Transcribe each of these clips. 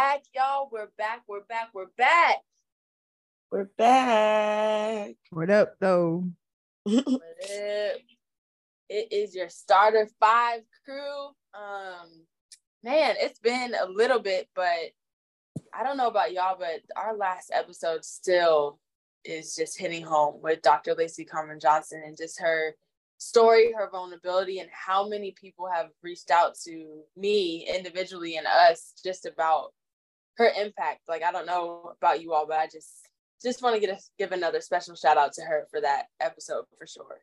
We are back, y'all. We're back. We're back. We're back. We're back. What up, though? What up? It is your starter five crew. Um, man, it's been a little bit, but I don't know about y'all, but our last episode still is just hitting home with Dr. Lacey Carmen Johnson and just her story, her vulnerability, and how many people have reached out to me individually and us just about her impact. Like I don't know about you all, but I just just want to get a, give another special shout out to her for that episode for sure.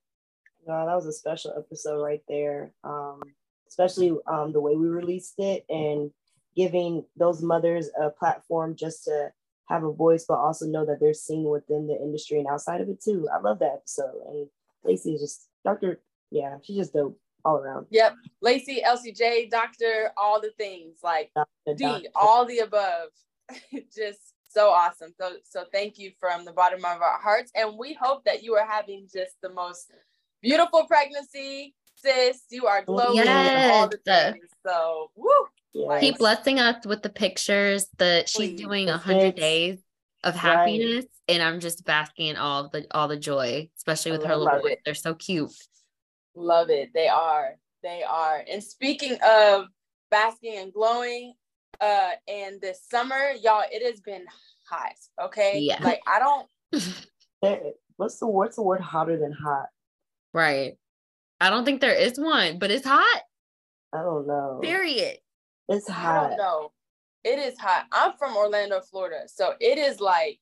No, that was a special episode right there. Um, especially um, the way we released it and giving those mothers a platform just to have a voice, but also know that they're seen within the industry and outside of it too. I love that episode. And Lacey is just Dr. Yeah, she's just dope all around. Yep. Lacey, LCJ, doctor, all the things like Doctor, D, doctor. all the above. just so awesome. So so thank you from the bottom of our hearts. And we hope that you are having just the most beautiful pregnancy, sis. You are oh, glowing and all the Yes. things. So woo. Yeah. Keep blessing us with the pictures that she's Please. doing a hundred pics. days of Right. happiness, and I'm just basking in all the all the joy, especially I with her love little it. They're so cute. Love it. They are. They are. And speaking of basking and glowing, uh, and this summer, y'all, it has been hot. Okay. Yeah. Like I don't what's the what's the word hotter than hot? Right. I don't think there is one, but it's hot. I don't know. Period. It's I hot. don't know. It is hot. I'm from Orlando, Florida. So it is like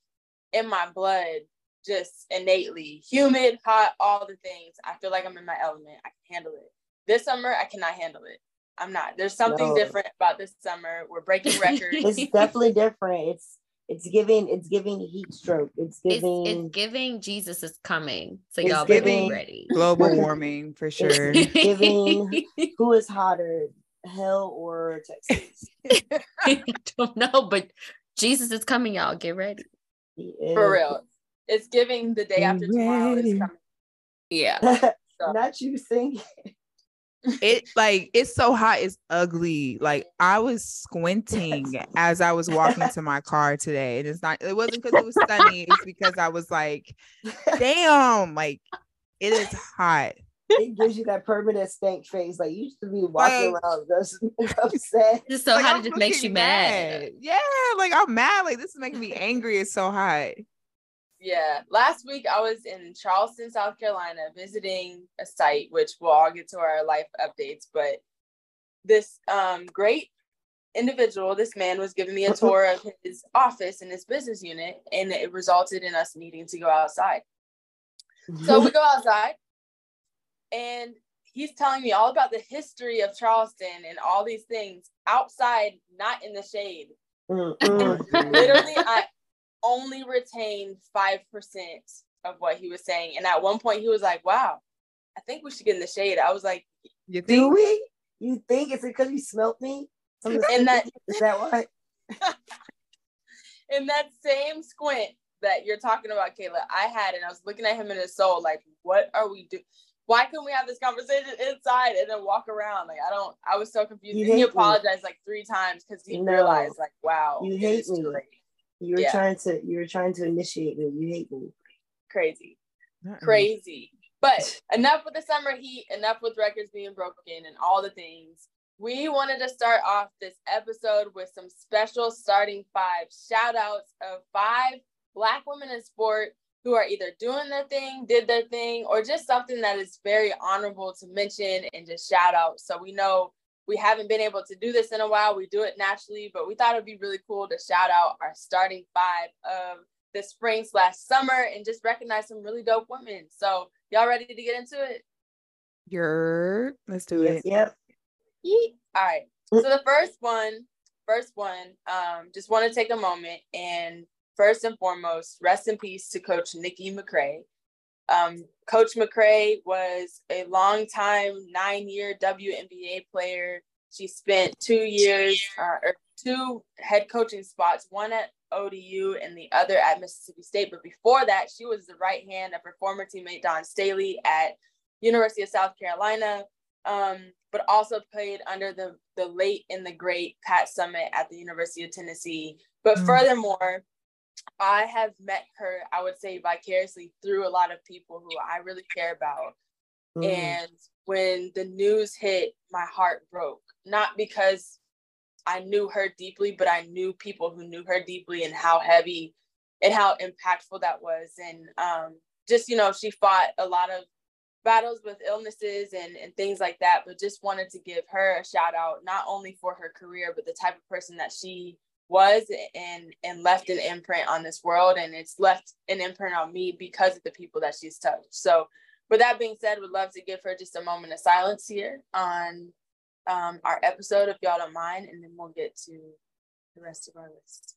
in my blood, just innately humid, hot, all the things. I feel like I'm in my element. I can handle it. This summer, I cannot handle it. I'm not. There's something No. different about this summer. We're breaking records. It's definitely different. It's it's giving it's giving heat stroke. It's It's, giving it's giving Jesus is coming. So y'all better be giving- ready. Global warming for sure. giving- who is hotter, hell or Texas? I don't know, but Jesus is coming, y'all. Get ready. For real. It's giving the day after tomorrow is coming. Yeah. So, Not you singing. it like it's so hot it's ugly like i was squinting as i was walking to my car today and it's not it wasn't because it was sunny it's because i was like damn like it is hot It gives you that permanent stank face. Like you used to be walking Like- around just upset. Just so Like, hot I'm it just makes you fucking mad. yeah like i'm mad like this is making me angry it's so hot Yeah, last week I was in Charleston, South Carolina, visiting a site, which we'll all get to our life updates. But this um, great individual, this man was giving me a tour of his office and his business unit, and it resulted in us needing to go outside. So we go outside, and he's telling me all about the history of Charleston and all these things outside, not in the shade. Literally, I only retained 5% of what he was saying. And at one point, he was like, wow, I think we should get in the shade. I was like, you Do think we? You think it's because you smelt me? And that- is that why? in that same squint that you're talking about, Kayla, I had, and I was looking at him in his soul, like, what are we doing? Why couldn't we have this conversation inside and then walk around? Like, I don't, I was so confused. He hate me. apologized like three times because he No. realized, like, wow, You hate me. You were Yeah. trying to you were trying to initiate me. You hate me. Crazy. Mm-mm. crazy. But enough with the summer heat, enough with records being broken and all the things. We wanted to start off this episode with some special starting five shout outs of five Black women in sport who are either doing their thing, did their thing, or just something that is very honorable to mention and just shout out. So we know we haven't been able to do this in a while. We do it naturally, but we thought it'd be really cool to shout out our starting five of the spring slash summer and just recognize some really dope women. So y'all ready to get into it? you're let's do Yes, it yep. Yeet. All right. So the first one, first one, um, just want to take a moment and first and foremost, rest in peace to Coach Nikki McCray. Um, Coach McCray was a long time nine-year WNBA player. She spent two years, uh, or two head coaching spots, one at ODU and the other at Mississippi State. But before that, she was the right hand of her former teammate Dawn Staley at University of South Carolina. um, but also played under the the late and the great Pat Summitt at the University of Tennessee. But Mm. furthermore, I have met her, I would say vicariously through a lot of people who I really care about. Mm. And when the news hit, my heart broke. Not because I knew her deeply, but I knew people who knew her deeply and how heavy and how impactful that was. And um, just, you know, she fought a lot of battles with illnesses and, and things like that, but just wanted to give her a shout out, not only for her career, but the type of person that she was and and left an imprint on this world and it's left an imprint on me because of the people that she's touched. So with that being said would love to give her just a moment of silence here on um, our episode if y'all don't mind and then we'll get to the rest of our list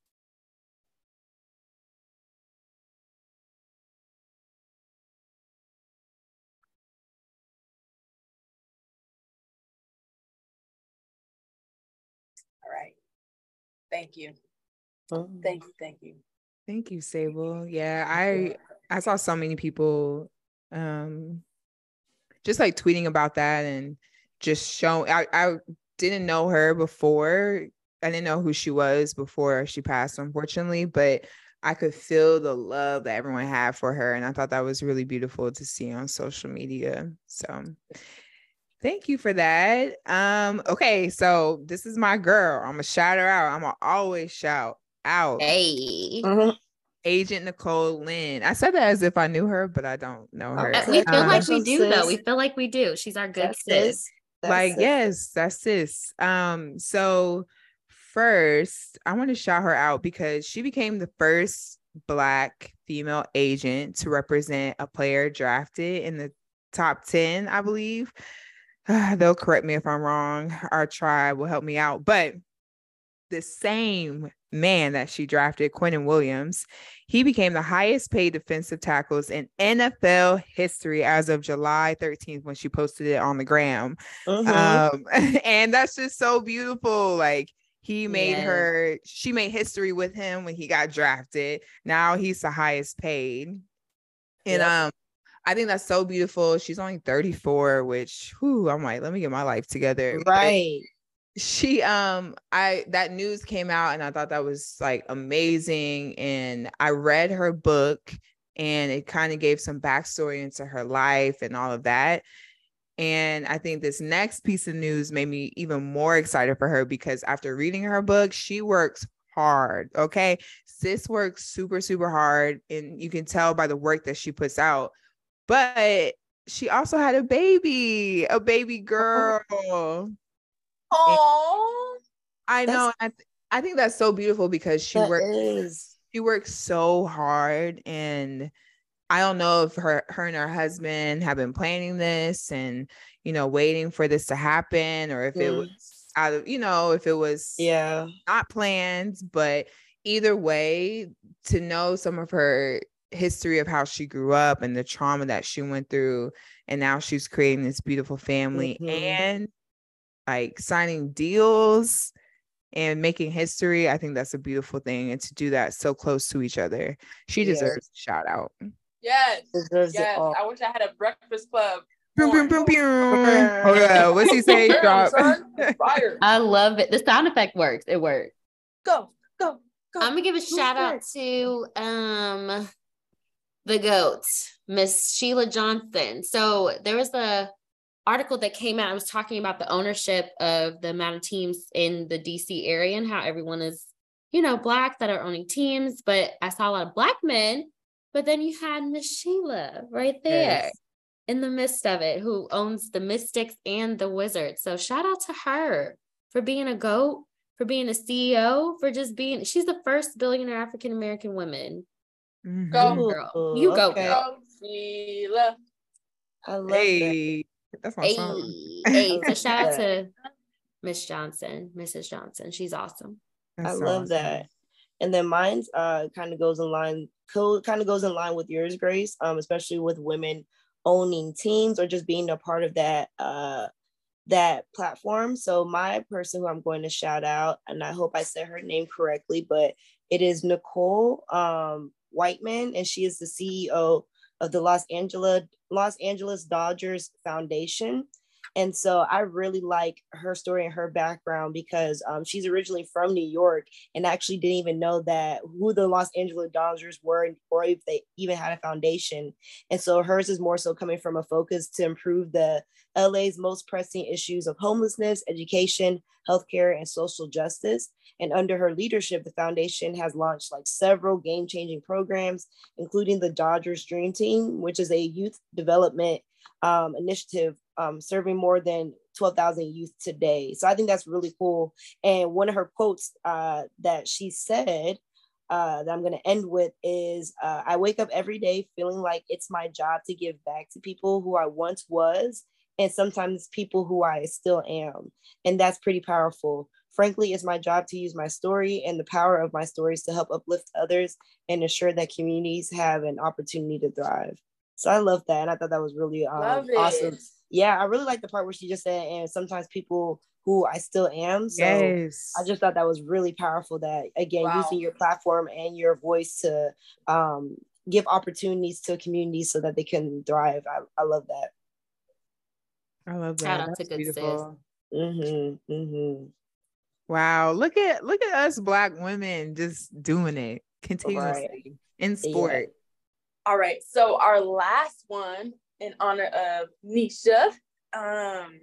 thank you Mm. thank you thank you Thank you, Sable. Yeah, I I saw so many people um just like tweeting about that and just showing I, I didn't know her before. I didn't know who she was before she passed, unfortunately, but I could feel the love that everyone had for her. And I thought that was really beautiful to see on social media. So thank you for that. Um, okay, so this is my girl. I'm gonna shout her out. I'm gonna always shout out. Hey. Mhm. Agent Nicole Lynn. I said that as if I knew her, but I don't know her. Uh, We feel Um, like we Awesome, do though. We feel like we do. She's our good That's sis. sis. That's like sis. yes, that's sis. Um, so first, I want to shout her out because she became the first black female agent to represent a player drafted in the top 10, I believe. They'll correct me if I'm wrong. Our tribe will help me out. But the same man that she drafted, Quinnen Williams, he became the highest paid defensive tackles in NFL history as of July 13th when she posted it on the gram. Mhm. Um, and that's just so beautiful. Like he made her, she made history with him when he got drafted. Now he's the highest paid. And um, I think that's so beautiful. She's only 34, which whew, I'm like, let me get my life together. But right. she um i that news came out and i thought that was like amazing and i read her book and it kind of gave some backstory into her life and all of that and i think this next piece of news made me even more excited for her because after reading her book she works hard okay sis works super super hard and you can tell by the work that she puts out but she also had a baby a baby girl oh I know. I, th- I think that's so beautiful because she works is. she works so hard and I don't know if her her and her husband have been planning this and you know waiting for this to happen or if it Mm. was out of you know if it was Yeah. not planned but either way to know some of her history of how she grew up and the trauma that she went through and now she's creating this beautiful family Mhm. and like signing deals and making history i think that's a beautiful thing and to do that so close to each other she Yes. deserves a shout out yes Deserves yes all. i wish i had a breakfast club Boom, boom, boom, boom. oh yeah what's he say drop son. I love it. The sound effect works. It works. go go go I'm gonna give a Who's shout out to um the goat, Miss Sheila Johnson. So there was a article that came out. I was talking about the ownership of the amount of teams in the DC area and how everyone is, you know, black that are owning teams. But I saw a lot of black men. But then you had Miss Sheila right there Yes. in the midst of it, who owns the Mystics and the Wizards. So shout out to her for being a goat, for being a CEO, for just being. She's the first billionaire African American woman. Mhm. Go. girl. You go, okay. girl. go sheila I love that. hey that's my Hey, song hey. So shout out to Miss Johnson, Mrs. Johnson. She's awesome. I so love awesome. that. And then mine's uh kind of goes in line co- kind of goes in line with yours, Grace, um, especially with women owning teams or just being a part of that uh that platform. So my person who I'm going to shout out, and I hope I said her name correctly, but it is Nichol um Whiteman, and she is the CEO of the Los Angeles Los Angeles Dodgers Foundation. And so I really like her story and her background because um, she's originally from New York and actually didn't even know that who the Los Angeles Dodgers were or if they even had a foundation. And so hers is more so coming from a focus to improve the LA's most pressing issues of homelessness, education, healthcare, and social justice. And under her leadership, the foundation has launched like several game changing programs, including the Dodgers Dream Team, which is a youth development um, initiative um, serving more than 12,000 youth today. So I think that's really cool. And one of her quotes uh, that she said uh, that I'm going to end with is uh, I wake up every day feeling like it's my job to give back to people who I once was and sometimes people who I still am. And that's pretty powerful. Frankly, it's my job to use my story and the power of my stories to help uplift others and ensure that communities have an opportunity to thrive. So I love that. And I thought that was really um, awesome. Yeah, I really like the part where she just said, and sometimes people who I still am. So yes. I just thought that was really powerful that, again, wow. using your platform and your voice to um, give opportunities to communities so that they can thrive. I, I love that. I love that. Shout out That's to beautiful. Mm-hmm, mm-hmm. Wow, look at look at us black women just doing it continuously right. in sport. Yeah. All right, so our last one in honor of Nisha, um,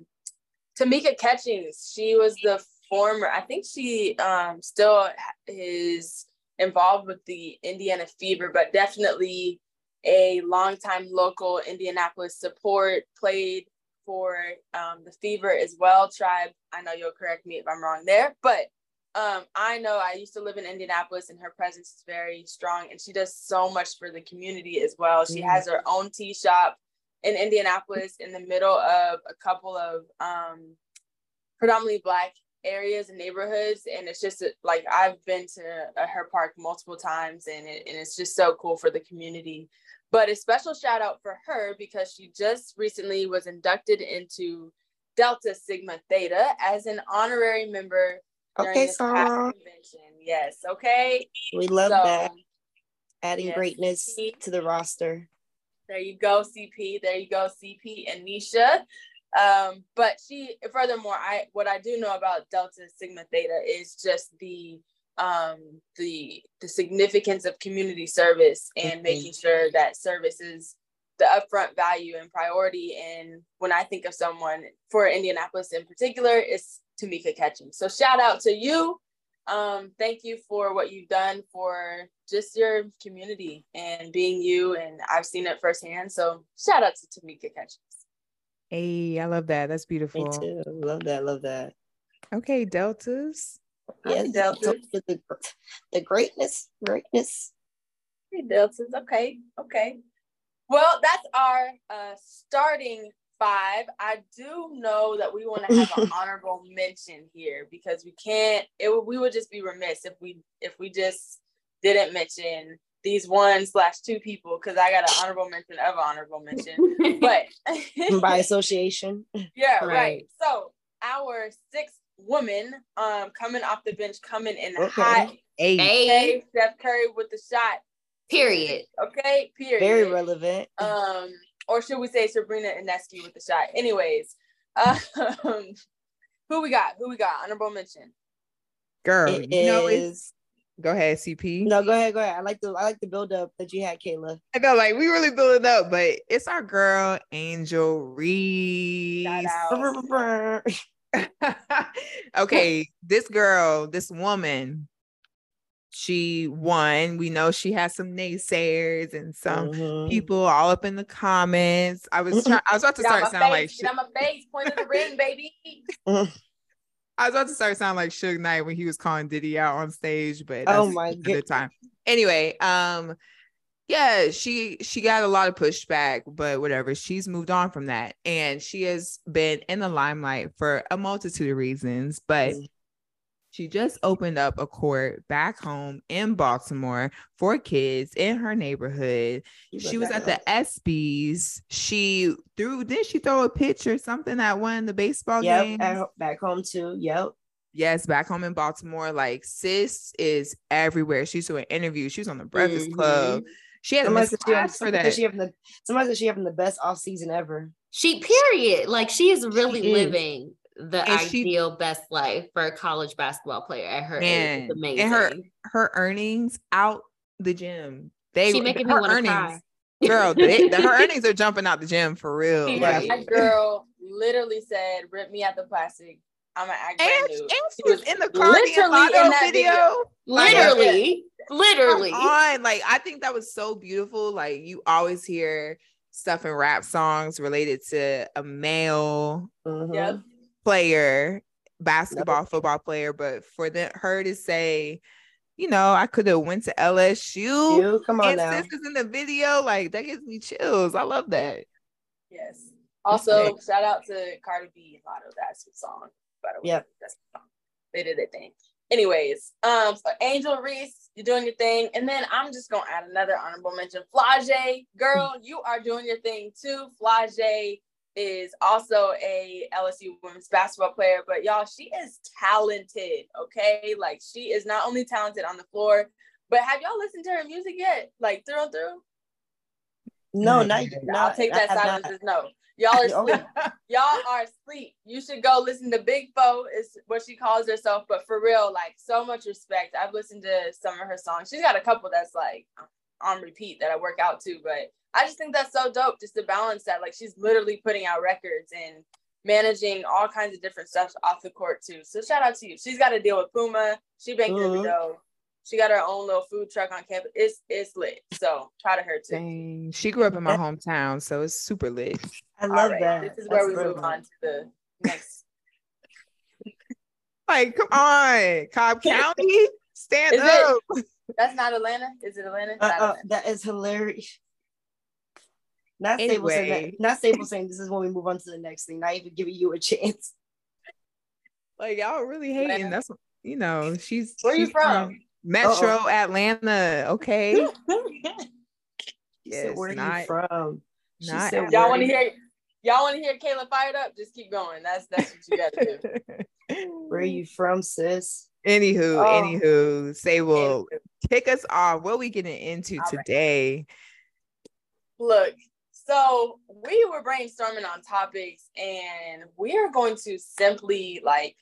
Tamika Catchings. She was the former. I think she um, still is involved with the Indiana Fever, but definitely a longtime local Indianapolis support. Played for um, the Fever as well. Tribe, I know you'll correct me if I'm wrong there, but um, I know I used to live in Indianapolis and her presence is very strong and she does so much for the community as well. She mm-hmm. has her own tea shop in Indianapolis in the middle of a couple of um, predominantly Black areas and neighborhoods. And it's just like I've been to her park multiple times and, it, and it's just so cool for the community. But a special shout out for her because she just recently was inducted into Delta Sigma Theta as an honorary member. Okay, Sarah. Yes. Okay. We love so, that. Adding yes, greatness to the roster. There you go, CP. There you go, CP and Nisha. Um, but she, furthermore, I what I do know about Delta Sigma Theta is just the um, the the significance of community service and mm-hmm. making sure that service is the upfront value and priority. And when I think of someone for Indianapolis in particular, it's Tamika Catching. So shout out to you. Um, thank you for what you've done for just your community and being you. And I've seen it firsthand. So shout out to Tamika Catchings. Hey, I love that. That's beautiful. Me too. Love that. Love that. Okay, Deltas. Yes, deltas. The, the greatness, greatness. Hey, Deltas. Okay, okay. Well, that's our uh, starting five. I do know that we want to have an honorable mention here because we can't. It we would just be remiss if we if we just didn't mention these one slash two people because I got an honorable mention of honorable mention, but by association. Yeah, right. right. So our sixth woman um coming off the bench, coming in okay. hot. Hey. hey, Steph Curry with the shot. Period. Okay, period. Very relevant. Um, or should we say Sabrina Ionescu with the shot? Anyways, um, who we got? Who we got? Honorable mention. Girl, it you know is... Go ahead, CP. No, go ahead, go ahead. I like the I like the build up that you had, Kayla. I know, like we really building up, but it's our girl Angel Reese. okay, this girl, this woman, she won. We know she has some naysayers and some mm-hmm. people all up in the comments. I was trying. I was about to start sound like. Get on my face, point of the ring, baby. I was about to start sound like Suge Knight when he was calling Diddy out on stage, but oh my god, time. Anyway, um, yeah, she she got a lot of pushback, but whatever. She's moved on from that, and she has been in the limelight for a multitude of reasons. But mm-hmm. She just opened up a court back home in Baltimore for kids in her neighborhood. She was at the ESPYS. She threw. Did she throw a pitch or something at one of the baseball yep, games? back home too. Yep. Yes, back home in Baltimore, like sis is everywhere. She's doing interviews. She's on the Breakfast mm-hmm. Club She has Somebody missed class for that. she having the somebody said she having the best off season ever. She period. Like she is really She is. Living the And she- ideal best life for a college basketball player at her age. Man, It's amazing. and her her earnings out the gym. They she making her want earnings, cry. girl. They, the- her earnings are jumping out the gym for real. Yeah. Like, That girl literally said, "Rip me at the plastic. I'm gonna act brand and, new." and She she was in the car literally in that video. video. Like, Literally, literally. Come on. Like I think that was so beautiful. Like you always hear stuff in rap songs related to a male Mhm. Yep. Player, basketball, football player, but for the, her to say, you know, I could have went to LSU You come on and now. sisters in the video, like that gives me chills. I love that. Yes. Also, shout out to Cardi B and Latto. That's her song, by the way. Yep. That's the song. They did their thing. Anyways, um, so Angel Reese, you're doing your thing. And then I'm just gonna add another honorable mention. Flau'jae, girl, you are doing your thing too. Flau'jae is also a LSU women's basketball player, but y'all, she is talented. Okay, like she is not only talented on the floor, but have y'all listened to her music yet? Like through and through? No, not, I'll take that have silence not. as no. Y'all are asleep. Y'all are asleep. You should go listen to Big Foe is what she calls herself. But for real, like so much respect. I've listened to some of her songs. She's got a couple that's like on repeat that I work out to. But I just think that's so dope just to balance that. Like she's literally putting out records and managing all kinds of different stuff off the court too. So shout out to you. She's got to deal with Puma. She baked Mhm. the dough. She got her own little food truck on campus. It's it's lit. So try to her too. Dang. She grew up in my hometown, so it's super lit. I love right, that. This is where That's we move on to the next. Like, come on, Cobb County, stand Is it- up. That's not Atlanta. Is it Atlanta? Uh, Not uh, Atlanta. that is hilarious. Not Sable saying Anyway. that. Not Sable saying this is when we move on to the next thing. Not even giving you a chance. Like y'all really hating. Atlanta. That's you know, she's Where you she's from? Metro Atlanta. Okay. She Yes, said, "Where are not- you from?" She not said, Y'all want to hear? Y'all want to hear Kayla fired up? Just keep going. That's that's what you got to do. Where are you from, sis? Anywho, Oh. anywho, say well, kick us off. What we getting into All right. today? Look, so we were brainstorming on topics, and we are going to simply like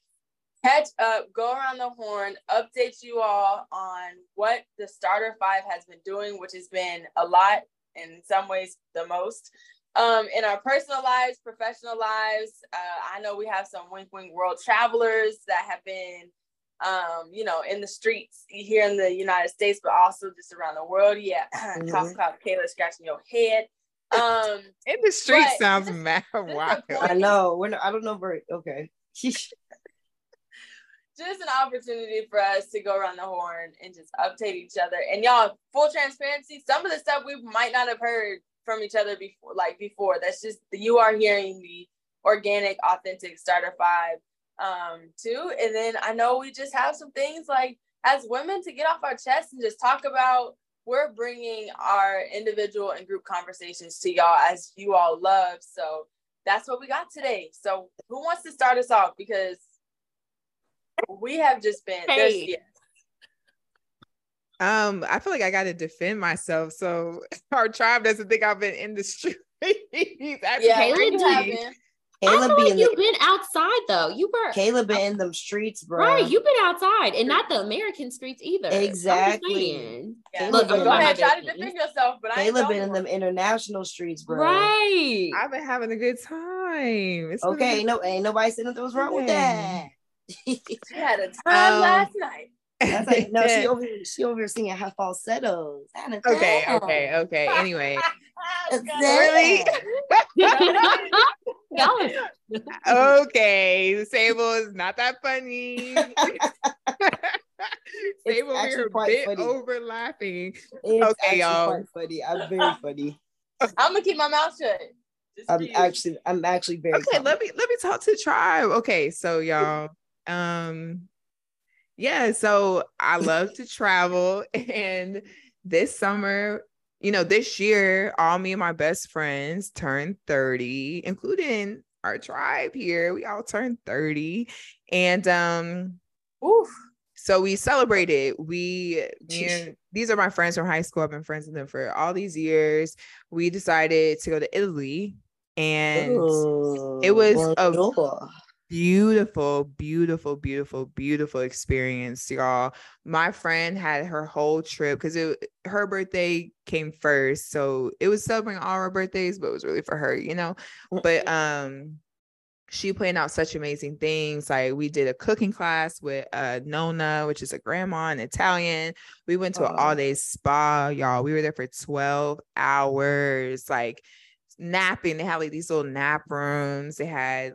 catch up, go around the horn, update you all on what the starter five has been doing, which has been a lot, in some ways, the most. Um, in our personal lives, professional lives, uh, I know we have some wink wink world travelers that have been um, you know, in the streets here in the United States, but also just around the world. Yeah, Mhm. cough, cough, Kayla scratching your head. Um, In the street But- sounds mad wild. I know. We're not, I don't know. Very okay. just an opportunity for us to go around the horn and just update each other. And y'all, full transparency, some of the stuff we might not have heard from each other before, like before. That's just you are hearing the organic, authentic starter five um too. And then I know we just have some things like as women to get off our chest and just talk about we're bringing our individual and group conversations to y'all as you all love. So that's what we got today. So who wants to start us off? Because we have just been there's- Hey. yeah. Um, I feel like I gotta defend myself. So our tribe doesn't think I've been in the street. Yeah, Kayla we did. I Caleb feel like in you've the, been outside though. You were Caleb been in them streets, bro. right. You've been outside, and not the American streets either. Exactly. saying. Yeah. Look, go ahead, try to defend yourself, but I Caleb going been in them international streets, bro. Right. I've been having a good time. It's been a Okay, good no, ain't nobody saying nothing was wrong with that. She had a time Um, last night. That's like no, she over here, she over here singing half falsettos. Okay, okay, okay. Anyway, Really? Y'all are okay. Sable is not that funny. Sable actually we were quite bit funny. over laughing. It's Okay, y'all. funny. I'm very funny. I'm gonna keep my mouth shut. Just I'm you. actually, I'm actually very. Okay, let me let me talk to the tribe. Okay, so y'all, um, yeah, so I love to travel, and this summer, you know, this year, all me and my best friends turned 30, including our tribe here. We all turned 30. And um, Oof. so we celebrated. We, and, these are my friends from high school. I've been friends with them for all these years. We decided to go to Italy, and Ooh, it was a-. beautiful, beautiful, beautiful, beautiful experience, y'all. My friend had her whole trip because it her birthday came first, so it was celebrating all her birthdays, but it was really for her, you know. But um, she planned out such amazing things. Like we did a cooking class with uh Nona, which is a grandma in Italian. We went to an Oh. all day spa, y'all. We were there for 12 hours, like napping. They had like these little nap rooms. They had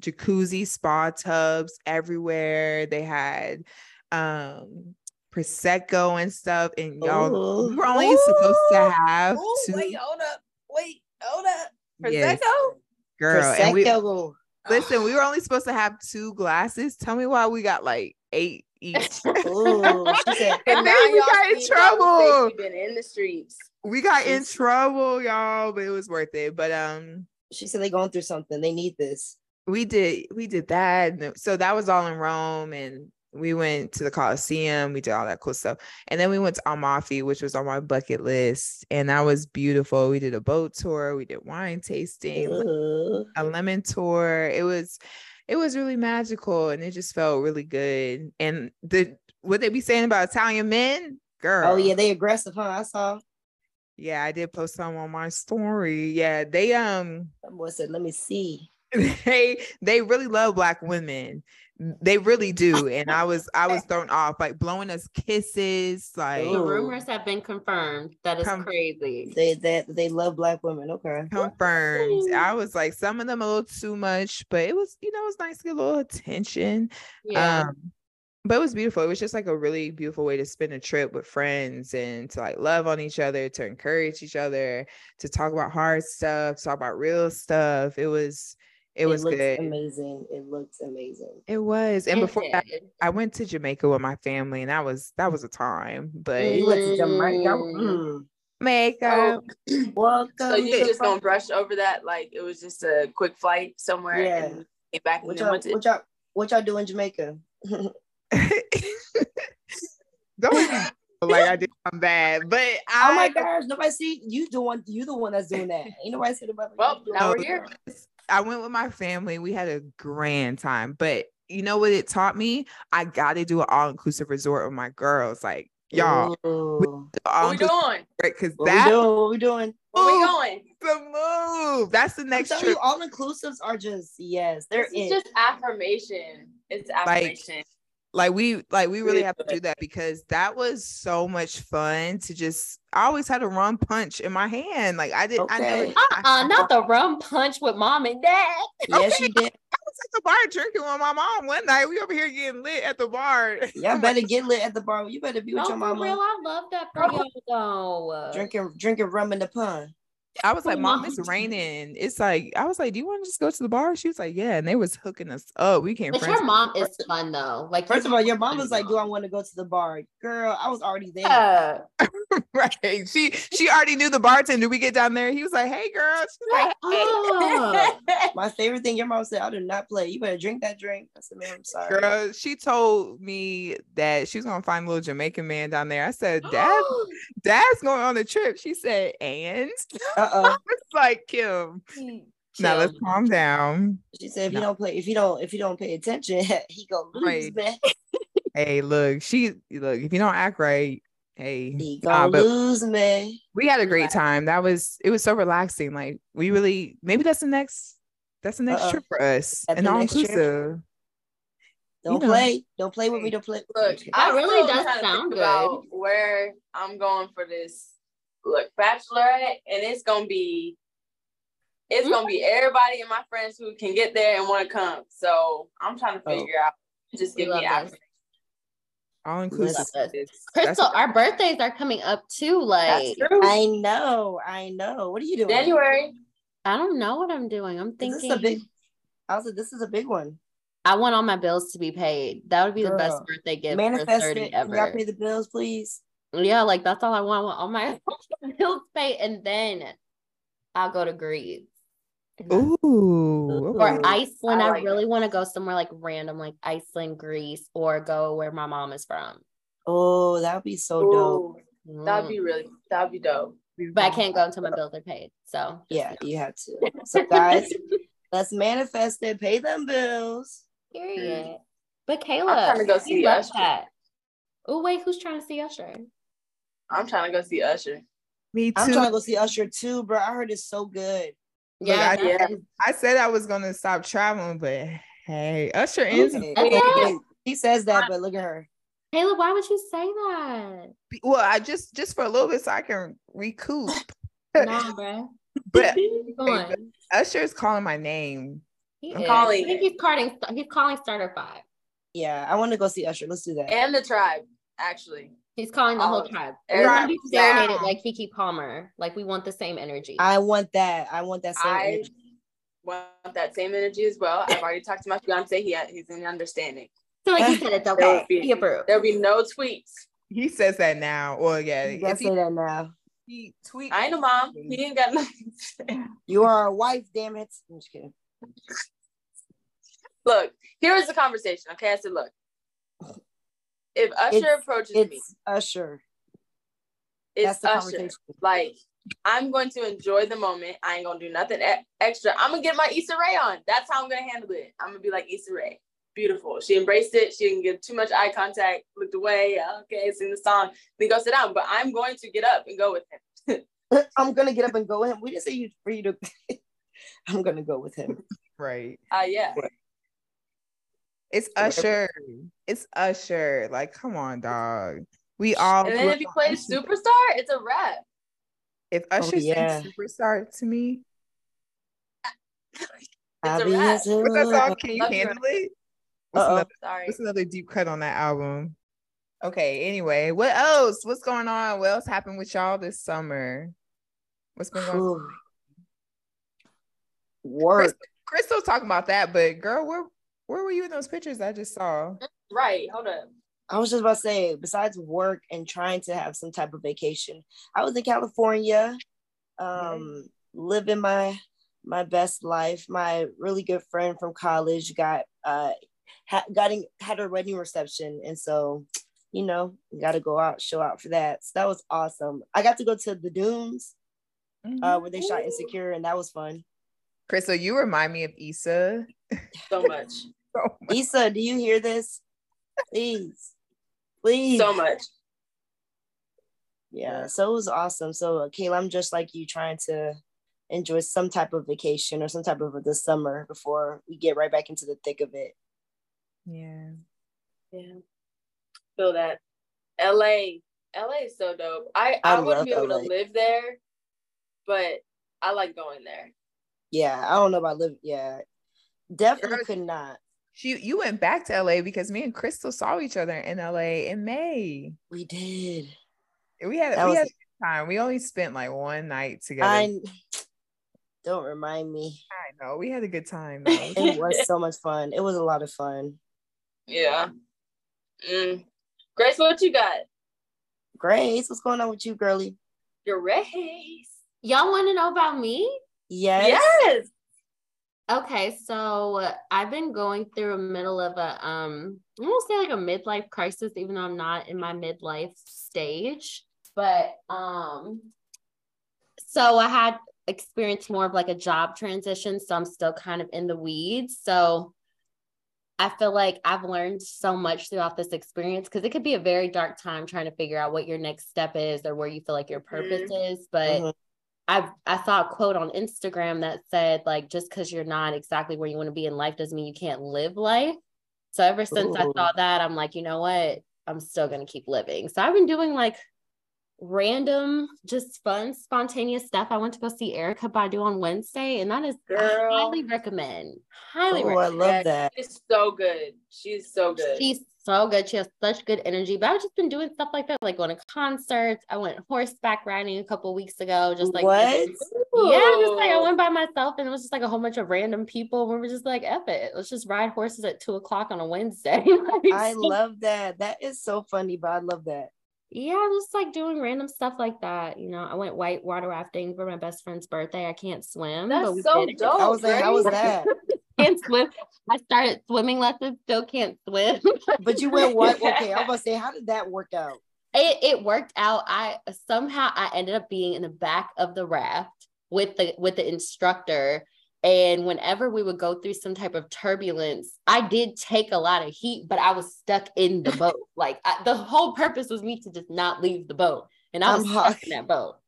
jacuzzi spa tubs everywhere. They had um prosecco and stuff. And y'all, Ooh. we were only supposed to have Ooh, two. wait, hold up. Wait, hold up. Yes. Prosecco? girl, and we, Prosecco. Listen, we were only supposed to have two glasses. Tell me why we got like eight each. Ooh, said, And then Now we got in trouble. We've been in the streets. we got in trouble, y'all, but it was worth it. But um, she said they're going through something. They need this. We did we did that. So that was all in Rome, and we went to the Colosseum. We did all that cool stuff, and then we went to Amalfi, which was on my bucket list, and that was beautiful. We did a boat tour. We did wine tasting. Ooh. a lemon tour. It was it was really magical and it just felt really good. And the what they be saying about Italian men, girl. Oh yeah, they aggressive, huh? I saw. yeah, I did post some on my story. Yeah, they um boy said, "Let me see." they they really love black women. They really do. And I was I was thrown off, like blowing us kisses, like The Ooh. rumors have been confirmed. That is Come- crazy. They that they love black women. Okay. confirmed. I was like, some of them a little too much, but it was, you know, it was nice to get a little attention. Yeah. Um, but it was beautiful. It was just like a really beautiful way to spend a trip with friends and to like love on each other, to encourage each other, to talk about hard stuff, talk about real stuff. It was, it, was looks good. amazing. It looks amazing. It was. And It before that. I went to Jamaica with my family, and that was that was a time. But You went to Jamaica. Mm. Mm. Jamaica, Welcome. So you just the- gonna brush over that like it was just a quick flight somewhere Yeah. and get back What y'all, to what y'all, what y'all do in Jamaica? don't like I did something bad, but I oh my gosh, nobody see you doing one. You the one that's doing that. Ain't nobody said about it. Well, You now doing we're here. I went with my family. We had a grand time, but you know what it taught me? I got to do an all inclusive resort with my girls. Like y'all, Ooh. What we doing? because What we that's doing? What we doing? Where we going? the move. That's the next telling trip. you, all inclusives are just yes, they're This is just affirmation. It's affirmation. like we like we really Really have to do that because that was so much fun to just I always had a rum punch in my hand. Like I did I never Okay. I, Uh-uh, not the rum punch with mom and dad. Oh yes, you did. I was at the bar drinking with my mom one night. We over here getting lit at the bar. Y'all better get lit at the bar. You better be with No, your for mama. real, I love that for y'all though. Drinking, drinking rum in the pond. I was like, Oh, Mom, Mom. it's raining. It's like, I was like, Do you want to just go to the bar? She was like, Yeah. And they was hooking us up. We came But friends. your mom is fun though. Like First of all, your mom was like, "Do I want?" want to go to the bar?" Girl, I was already there. Yeah. right. She she already knew the bartender. We get down there. He was like, Hey girl. She's like, Oh. My favorite thing, your mom said, "I do not play. You better drink that drink." I said, "Man, I'm sorry." Girl, she told me that she was gonna find a little Jamaican man down there. I said, Dad, Dad's going on the trip. She said, and Uh uh it's like Kim. Now let's calm down. She said, "If you don't play, if you don't, if you don't pay attention, he gonna lose, Right. man. Hey, look, she look, if you don't act right, hey, He nah, gonna but lose, man." we had a great time. That was it was so relaxing. Like we really maybe that's the next that's the next Uh-uh. trip for us. That's And all inclusive. Don't know. play. Don't play with me. Don't play. Look, That I really does trying to think sound about Where I'm going for this, look, bachelorette, and it's gonna be, it's Mm-hmm. gonna be everybody and my friends who can get there and want to come. So I'm trying to Oh. figure out. Just We give me love this. affirmation. All inclusive. Love is- that's Crystal, what- our birthdays are coming up too. Like That's true. I know. I know. What are you doing? January. I don't know what I'm doing. I'm thinking this a big? I was like, this is a big one. I want all my bills to be paid. That would be the best birthday gift for Manifest 30 it. Can y'all ever. pay the bills, please? Yeah, like that's all I want. I want all my bills paid, and then I'll go to Greece. Ooh. Or. Iceland. I I, really want to go somewhere like random, like Iceland, Greece, or go where my mom is from. Oh, that would be so dope. Ooh, that'd be really that'd be dope. But I can't go until my bills are paid. So Yeah, you have to. So guys, let's manifest it. Pay them bills. period. But Kayla, I'm trying to go see love Usher. that. Oh wait, who's trying to see Usher? I'm trying to go see Usher. Me too. I'm trying to go see Usher too, bro. I heard it's so good. Look, I, yeah. I said I was gonna stop traveling, but hey, Usher is Okay. Okay. He says that, but look at her. Kayla, why would you say that? well, I just just for a little bit so I can recoup. nah, bro. but Keep. Usher is calling my name. He I'm is. calling I think he's calling. He's calling starter five. Yeah, I want to go see Usher. Let's do that. and the tribe, actually. He's calling the whole Oh, tribe. every- We want to be serenaded down. like Keke Palmer. Like we want the same energy. I want that. I want that same I energy. want that same energy as well. I've already talked to my fiance. He he's in understanding. So like he said it's That okay. would be- He approved. There'll be no tweets. He says that now. Well, yeah. You If gotta he, say that now. he tweet, I ain't a mom. He ain't got nothing. You are a wife, damn it. I'm just kidding. Look, here is the conversation. Okay, I said, look, if Usher It's- approaches me, It's Usher. it's That's the Usher. conversation. Like, I'm going to enjoy the moment. I ain't gonna do nothing e- extra. I'm gonna get my Issa Rae on. That's how I'm gonna handle it. I'm gonna be like Issa Rae. Beautiful. She embraced it. She didn't give too much eye contact. Looked away. Okay, sing the song. Then go sit down. But I'm going to get up and go with him. I'm gonna get up and go with him. We didn't say you for you to. I'm gonna go with him. right? Uh, yeah. It's Usher. It's Usher. Like, come on, dog. We all. And then if he up on plays Usher. superstar, it's a wrap. if oh, Usher yeah. sings superstar to me, I'll a be wrap. his what's that song? Can you Love you. handle it? What's Uh-oh. another, Sorry. what's another deep cut on that album? Okay. Anyway, what else? What's going on? What else happened with y'all this summer? What's been going on? Whew. Work. Crystal's talking about that, but girl, where where were you in those pictures I just saw? Right. Hold up. I was just about to say, besides work and trying to have some type of vacation, I was in California, um, living my my best life. My really good friend from college got uh ha- got in, had her wedding reception, and so you know, got to go out, show out for that. So that was awesome. I got to go to the dunes uh, where they shot Insecure, and that was fun. Crystal, you remind me of Issa. So much. So much. Issa, do you hear this? Please, please. So much. Yeah, so it was awesome. So, uh, Kayla, I'm just like you trying to enjoy some type of vacation or some type of the summer before we get right back into the thick of it. Yeah. Yeah. Feel that. LA. LA is so dope. I, I I, wouldn't be able LA. to live there, but I like going there. Yeah, I don't know about live. Yeah, definitely could not. She you went back to LA because me and Crystal saw each other in LA in May. We did. We had That we was- had a good time. We only spent like one night together. I don't remind me. I know we had a good time. Though. It was so much fun. It was a lot of fun. Yeah. Mm. Grace, what you got? Grace, what's going on with you, girly? Grace. Y'all want to know about me? Yes. Yes. Okay, so I've been going through a middle of a um I won't say like a midlife crisis, even though I'm not in my midlife stage. But um so I had experienced more of like a job transition, so I'm still kind of in the weeds. So I feel like I've learned so much throughout this experience because it could be a very dark time trying to figure out what your next step is or where you feel like your purpose is. But Mhm. I I saw a quote on Instagram that said like just because you're not exactly where you want to be in life doesn't mean you can't live life. So ever since I saw that, I'm like, you know what? I'm still gonna keep living. So I've been doing like random, just fun, spontaneous stuff. I went to go see Erykah Badu on Wednesday, and that is I Girl. highly recommend. Highly Oh, I recommend. love that. She's so good. She's so good. She's so good. She has such good energy. But I've just been doing stuff like that, like going to concerts. I went horseback riding a couple weeks ago. Just like What? yeah, just like I went by myself and it was just like a whole bunch of random people. We were just like, F it. Let's just ride horses at two o'clock on a Wednesday. Like, I love that. That is so funny, but I love that. Yeah, just like doing random stuff like that. You know, I went white water rafting for my best friend's birthday. I can't swim. That's so dope. I was like, how was that? Can't swim. I started swimming lessons, still can't swim. But you went what? Okay, I was about to say, how did that work out? it, it worked out. I somehow I ended up being in the back of the raft with the with the instructor. And whenever we would go through some type of turbulence, I did take a lot of heat, but I was stuck in the boat. Like I, the whole purpose was me to just not leave the boat, and I was I'm stuck hot. in that boat.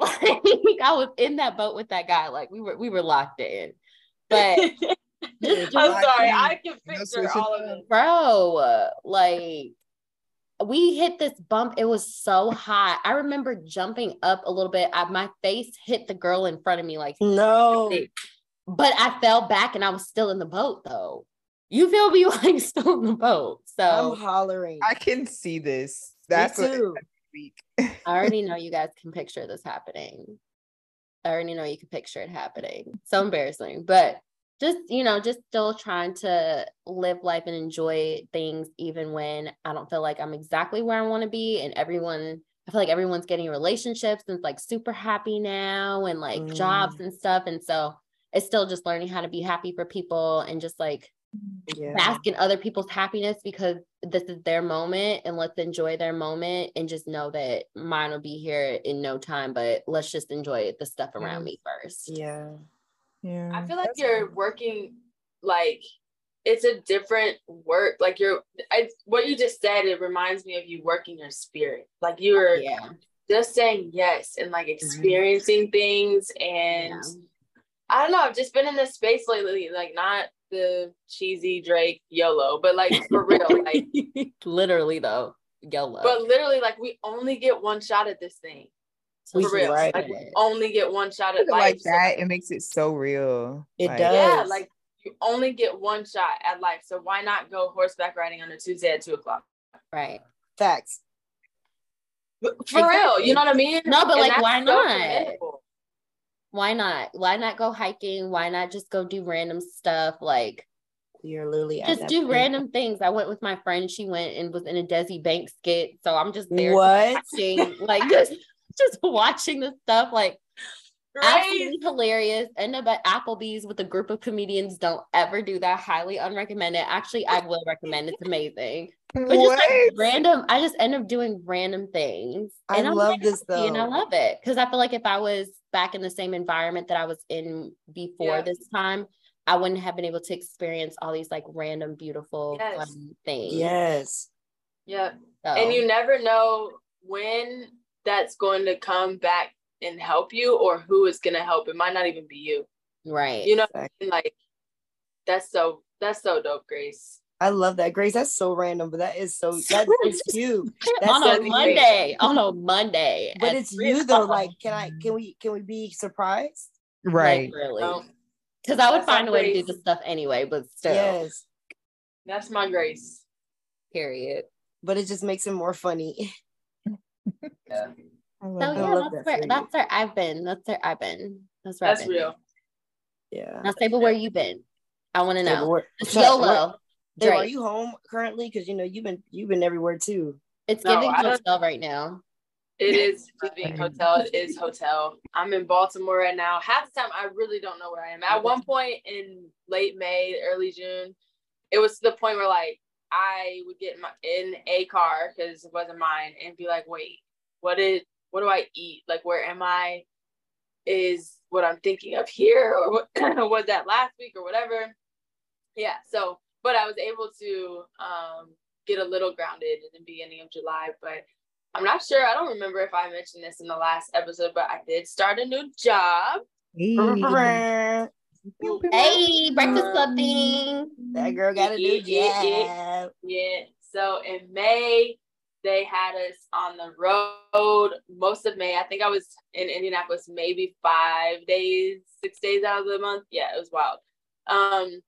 Like I was in that boat with that guy. Like we were we were locked in. But I'm sorry, in. I can picture all of it. bro like we hit this bump it was so hot i remember jumping up a little bit I, my face hit the girl in front of me like No. But i fell back and i was still in the boat though you feel me like still in the boat So I'm hollering. I can see this. That's what too. week. i already know you guys can picture this happening i already know you can picture it happening so embarrassing but just you know just still trying to live life and enjoy things even when i don't feel like i'm exactly where i want to be and everyone i feel like everyone's getting relationships and it's like super happy now and like jobs mm. and stuff and so it's still just learning how to be happy for people and just like Yeah. bask in other people's happiness because this is their moment and let's enjoy their moment and just know that mine will be here in no time but let's just enjoy the stuff around Mm. me first Yeah. Yeah. I feel like that's you're cool. working like it's a different work. Like you're, I, what you just said, it reminds me of you working your spirit. Like you were yeah just saying yes and like experiencing things. And Yeah. I don't know, I've just been in this space lately, like not the cheesy Drake YOLO, but like for real, like, literally though yellow but literally, like we only get one shot at this thing. So For real, right. like we only get one shot at life. like so- that, it makes it so real. It Like, does. Yeah, like you only get one shot at life. So why not go horseback riding on a Tuesday at two o'clock? right Facts. For Exactly. real, you know what I mean? No, but, And like, why so not? commendable. Why not why not go hiking why not just go do random stuff like You're literally just do point. random things i went with my friend she went and was in a Desi Banks skit so i'm just there What? watching like just just watching the stuff like Right? absolutely hilarious. End up at Applebee's with a group of comedians. Don't ever do that. Highly unrecommended. Actually, I will recommend. It's amazing. But just like random, I just end up doing random things. I I'm love like, this happy And I love it. Because I feel like if I was back in the same environment that I was in before Yeah. this time, I wouldn't have been able to experience all these like random, beautiful, Yes. fun things. Yes. Yeah. So, And you never know when that's going to come back and help you or who is going to help. It might not even be you. right. You know, Fact. like that's so that's so dope, Grace. I love that, Grace. That's so random, but that is so that is cute. That's on so a cute. Monday. On a Monday. But it's you though. o'clock. Like, can I? Can we? Can we be surprised? Right. Like, really. No, Because I would That's find a way to do grace. the stuff anyway, but still, Yes. that's my Grace. period. But it just makes it more funny. Yeah. I So that. yeah, that's that where for that's where I've been. That's where I've been. That's where That's I've been. real. Yeah. Now, Sable, where you been? I want to know. where- It's Shut- where- YOLO. Are you home currently? Because you know you've been you've been everywhere too. It's No, giving hotel right now. It is being hotel. It is hotel. I'm in Baltimore right now. Half the time, I really don't know where I am. At one point in late May, early June, it was to the point where like I would get in my in a car because it wasn't mine and be like, wait, what is what do I eat? Like, where am I? Is what I'm thinking of here, or what was that last week, or whatever? Yeah. So, but I was able to um, get a little grounded in the beginning of July, but I'm not sure. I don't remember if I mentioned this in the last episode, but I did start a new job. Hey. that Hey, breakfast club thing. girl got a new Yeah, yeah. Yeah. So in May, they had us on the road most of May. I think I was in Indianapolis maybe five days, six days out of the month. Yeah, it was wild. Um,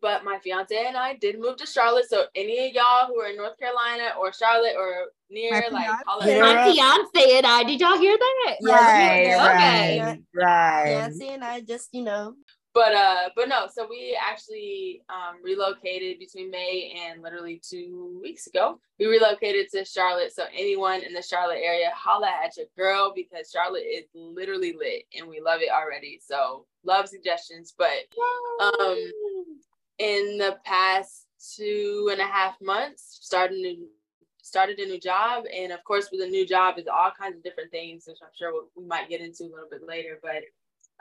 but my fiance and I did move to Charlotte. So any of y'all who are in North Carolina or Charlotte or near, My like, fiance. holla Hit at her me. My fiance and I. Did y'all hear that? Yes, Right, yes, right, yes. right. Nancy and I just you know but uh but no so we actually um relocated between may and literally two weeks ago we relocated to charlotte so anyone in the charlotte area holla at your girl because charlotte is literally lit and we love it already so love suggestions but um in the past two and a half months started a new started a new job. And of course with a new job is all kinds of different things which i'm sure we might get into a little bit later. But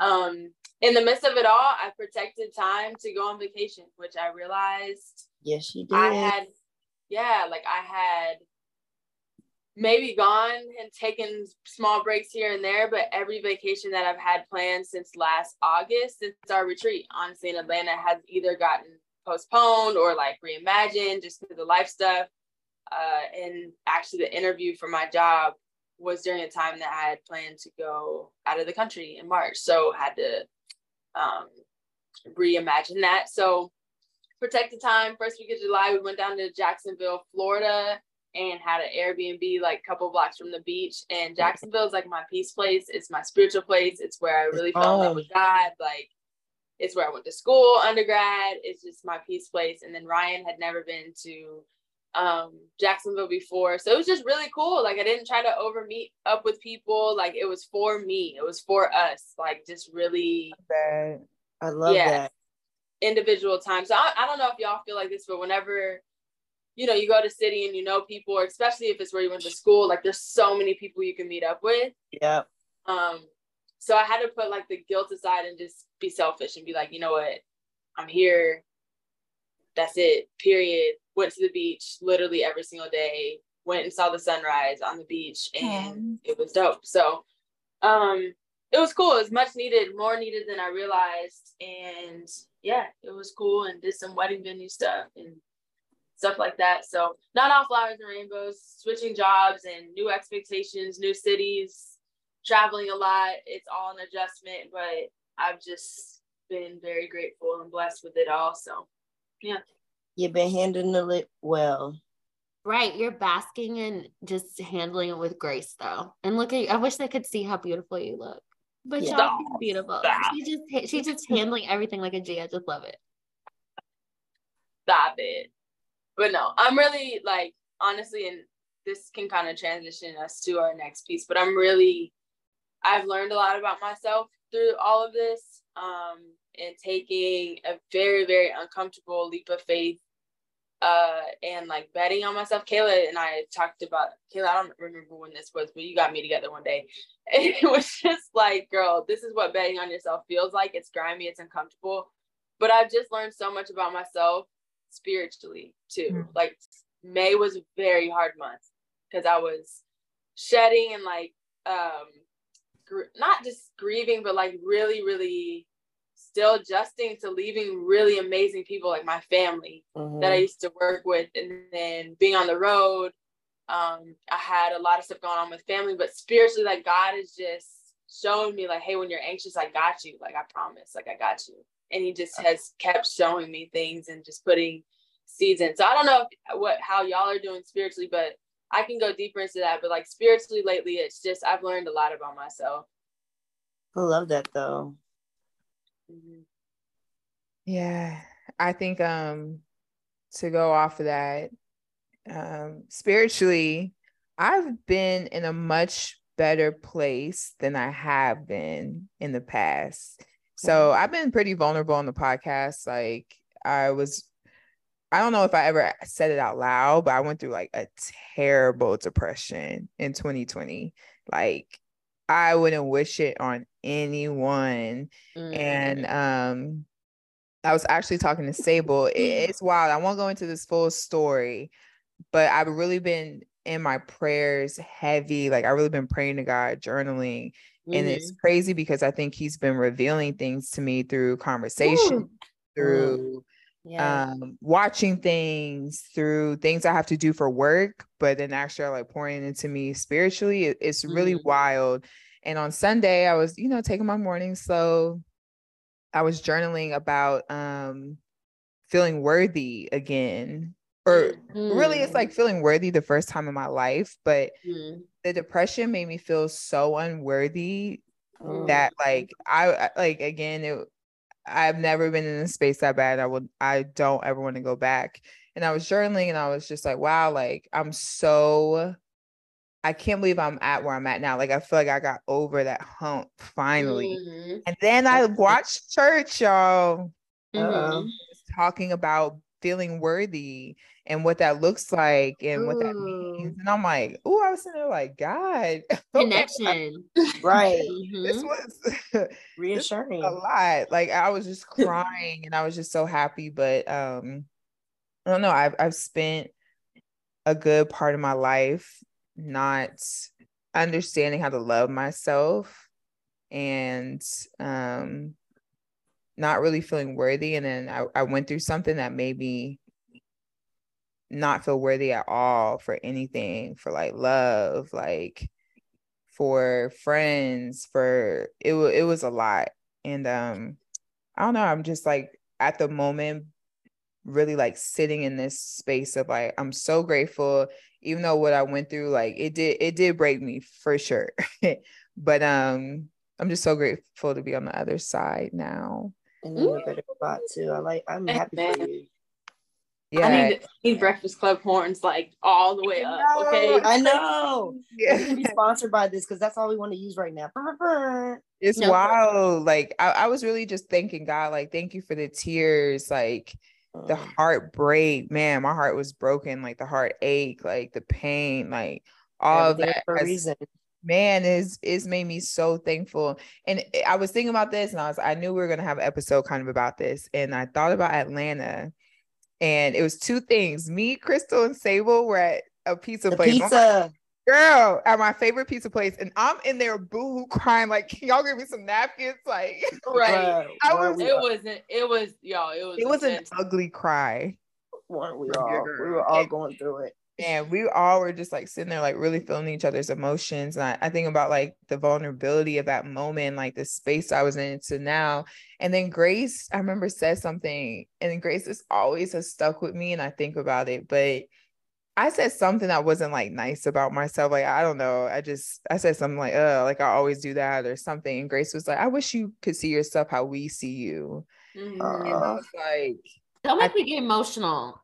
um in the midst of it all i protected time to go on vacation which i realized yes you did. i had yeah like i had maybe gone and taken small breaks here and there but every vacation that i've had planned since last august since our retreat honestly in atlanta has either gotten postponed or like reimagined just because of life stuff uh, and actually the interview for my job was during a time that I had planned to go out of the country in March. So had to um, reimagine that. So protected time, first week of July, we went down to Jacksonville, Florida, and had an Airbnb like a couple blocks from the beach. And Jacksonville is like my peace place. It's my spiritual place. It's where I really fell in love with God. Like it's where I went to school, undergrad. It's just my peace place. And then Ryan had never been to um Jacksonville before. So it was just really cool. Like I didn't try to over meet up with people. Like it was for me. It was for us. Like just really I love yeah, that. Individual time. So I, I don't know if y'all feel like this, but whenever you know you go to city and you know people, especially if it's where you went to school, like there's so many people you can meet up with. Yeah. Um, so I had to put like the guilt aside and just be selfish and be like, you know what, I'm here. That's it. Period went to the beach literally every single day went and saw the sunrise on the beach and it was dope so um it was cool it was much needed more needed than i realized and yeah it was cool and did some wedding venue stuff and stuff like that so not all flowers and rainbows switching jobs and new expectations new cities traveling a lot it's all an adjustment but i've just been very grateful and blessed with it all so yeah You've been handling it well. Right. You're basking and just handling it with grace though. And look at you. I wish they could see how beautiful you look. But yeah. y'all beautiful. Stop. She just she's just handling everything like a G. I just love it. Stop it. But no, I'm really like honestly, and this can kind of transition us to our next piece, but I'm really I've learned a lot about myself through all of this. Um, and taking a very, very uncomfortable leap of faith uh, and like betting on myself. Kayla and I talked about Kayla. I don't remember when this was, but you got me together one day. And it was just like, girl, this is what betting on yourself feels like. It's grimy, it's uncomfortable. But I've just learned so much about myself spiritually too. Mm-hmm. Like May was a very hard month because I was shedding and like um gr- not just grieving, but like really, really still adjusting to leaving really amazing people like my family mm-hmm. that I used to work with, and then being on the road. Um, I had a lot of stuff going on with family, but spiritually, like God is just showing me, like, hey, when you're anxious, I got you. Like I promise, like I got you. And He just has kept showing me things and just putting seeds in. So I don't know if, what how y'all are doing spiritually, but I can go deeper into that. But like spiritually lately, it's just I've learned a lot about myself. I love that though. Mm-hmm. Yeah, I think um to go off of that, um spiritually, I've been in a much better place than I have been in the past. So I've been pretty vulnerable on the podcast. Like I was I don't know if I ever said it out loud, but I went through like a terrible depression in 2020. Like I wouldn't wish it on anyone. Mm. And um I was actually talking to Sable. It's wild. I won't go into this full story, but I've really been in my prayers heavy. Like I really been praying to God, journaling. Mm-hmm. And it's mm-hmm. crazy because I think he's been revealing things to me through conversation, Ooh. through yeah. um, watching things, through things I have to do for work, but then actually like pouring into me spiritually. It, it's really mm-hmm. wild. And on Sunday, I was, you know, taking my morning slow, I was journaling about um feeling worthy again. Or mm. really it's like feeling worthy the first time in my life, but mm. The depression made me feel so unworthy mm. that like I like again it I've never been in a space that bad. I would I don't ever want to go back. And I was journaling and I was just like, wow, like I'm so I can't believe I'm at where I'm at now. Like I feel like I got over that hump finally. Mhm. And then I watched church, y'all, Mhm. talking about feeling worthy and what that looks like and what that means. And I'm like, oh, I was sitting there like, God, Connection. Right. this Mhm. was Reassuring. a lot. Like I was just crying and I was just so happy. But um, I don't know. I've I've spent a good part of my life not understanding how to love myself and um not really feeling worthy. And then I, I went through something that made me not feel worthy at all for anything, for like love, like for friends, for it wa- it was a lot. And um I don't know, I'm just like at the moment really like sitting in this space of like I'm so grateful even though what I went through like it did it did break me for sure. but um I'm just so grateful to be on the other side now. And in a better spot too. I like I'm happy for you. Yeah. I need, need Breakfast Club horns like all the way up. Okay. I know. Yeah. gonna be sponsored by this because that's all we want to use right now. It's No. wild. Like I, I was really just thanking God, like, thank you for the tears, like the Mm. heartbreak. Man, my heart was broken, like the heartache, like the pain, like all of Everything that. for a reason. man is is made me so thankful and i was thinking about this and i was i knew we were going to have an episode kind of about this and i thought about atlanta and it was two things me crystal and sable were at a pizza The place I'm like, pizza. girl at my favorite pizza place and i'm in there boo crying like can y'all give me some napkins like Right. Bruh, I was- It all- wasn't. It was y'all. It was. it was an ugly cry weren't we Yeah, all? We were all going through it. And we all were just like sitting there like really feeling each other's emotions. And I, I think about like the vulnerability of that moment like the space i was in to now. And then grace i remember said something and grace is always has stuck with me and i think about it but i said something that wasn't like nice about myself. Like i don't know. I just i said something like uh like i always do that or something. And grace was like i wish you could see yourself how we see you. Mhm. and i Uh, was like Don't make I- me get emotional.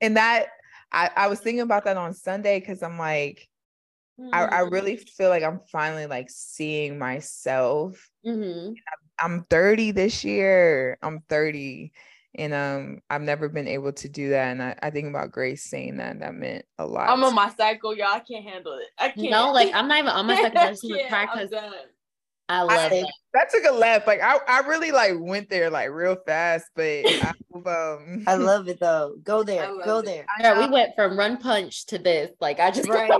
and that I, I was thinking about that on Sunday because I'm like, I, I Mhm. really feel like I'm finally like seeing myself. Mhm. I'm 30 this year. I'm 30. And um I've never been able to do that. And I, I think about Grace saying that that meant a lot. I'm on my cycle, y'all. I can't handle it. I can't. No, like I'm not even on my cycle. I just want to Yeah, cry I'm done. I love think- it. that took a left. Like I, I really like went there like real fast, but I um I love it though. Go there. Go it. there. I Girl, we went from run punch to this. Like I just Right.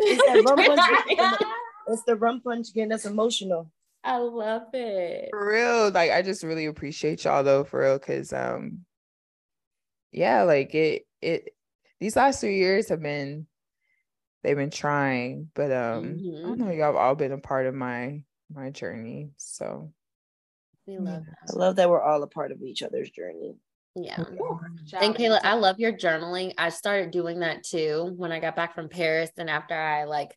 It's that rum punch. It's the rum punch getting us emotional. I love it. for real like i just really appreciate y'all though for real because um yeah like it it these last three years have been they've been trying but um i Mhm. don't know y'all have all been a part of my my journey so We love I love that we're all a part of each other's journey. Yeah. Shout And Kayla, I love your journaling. I started doing that too when I got back from Paris and after I like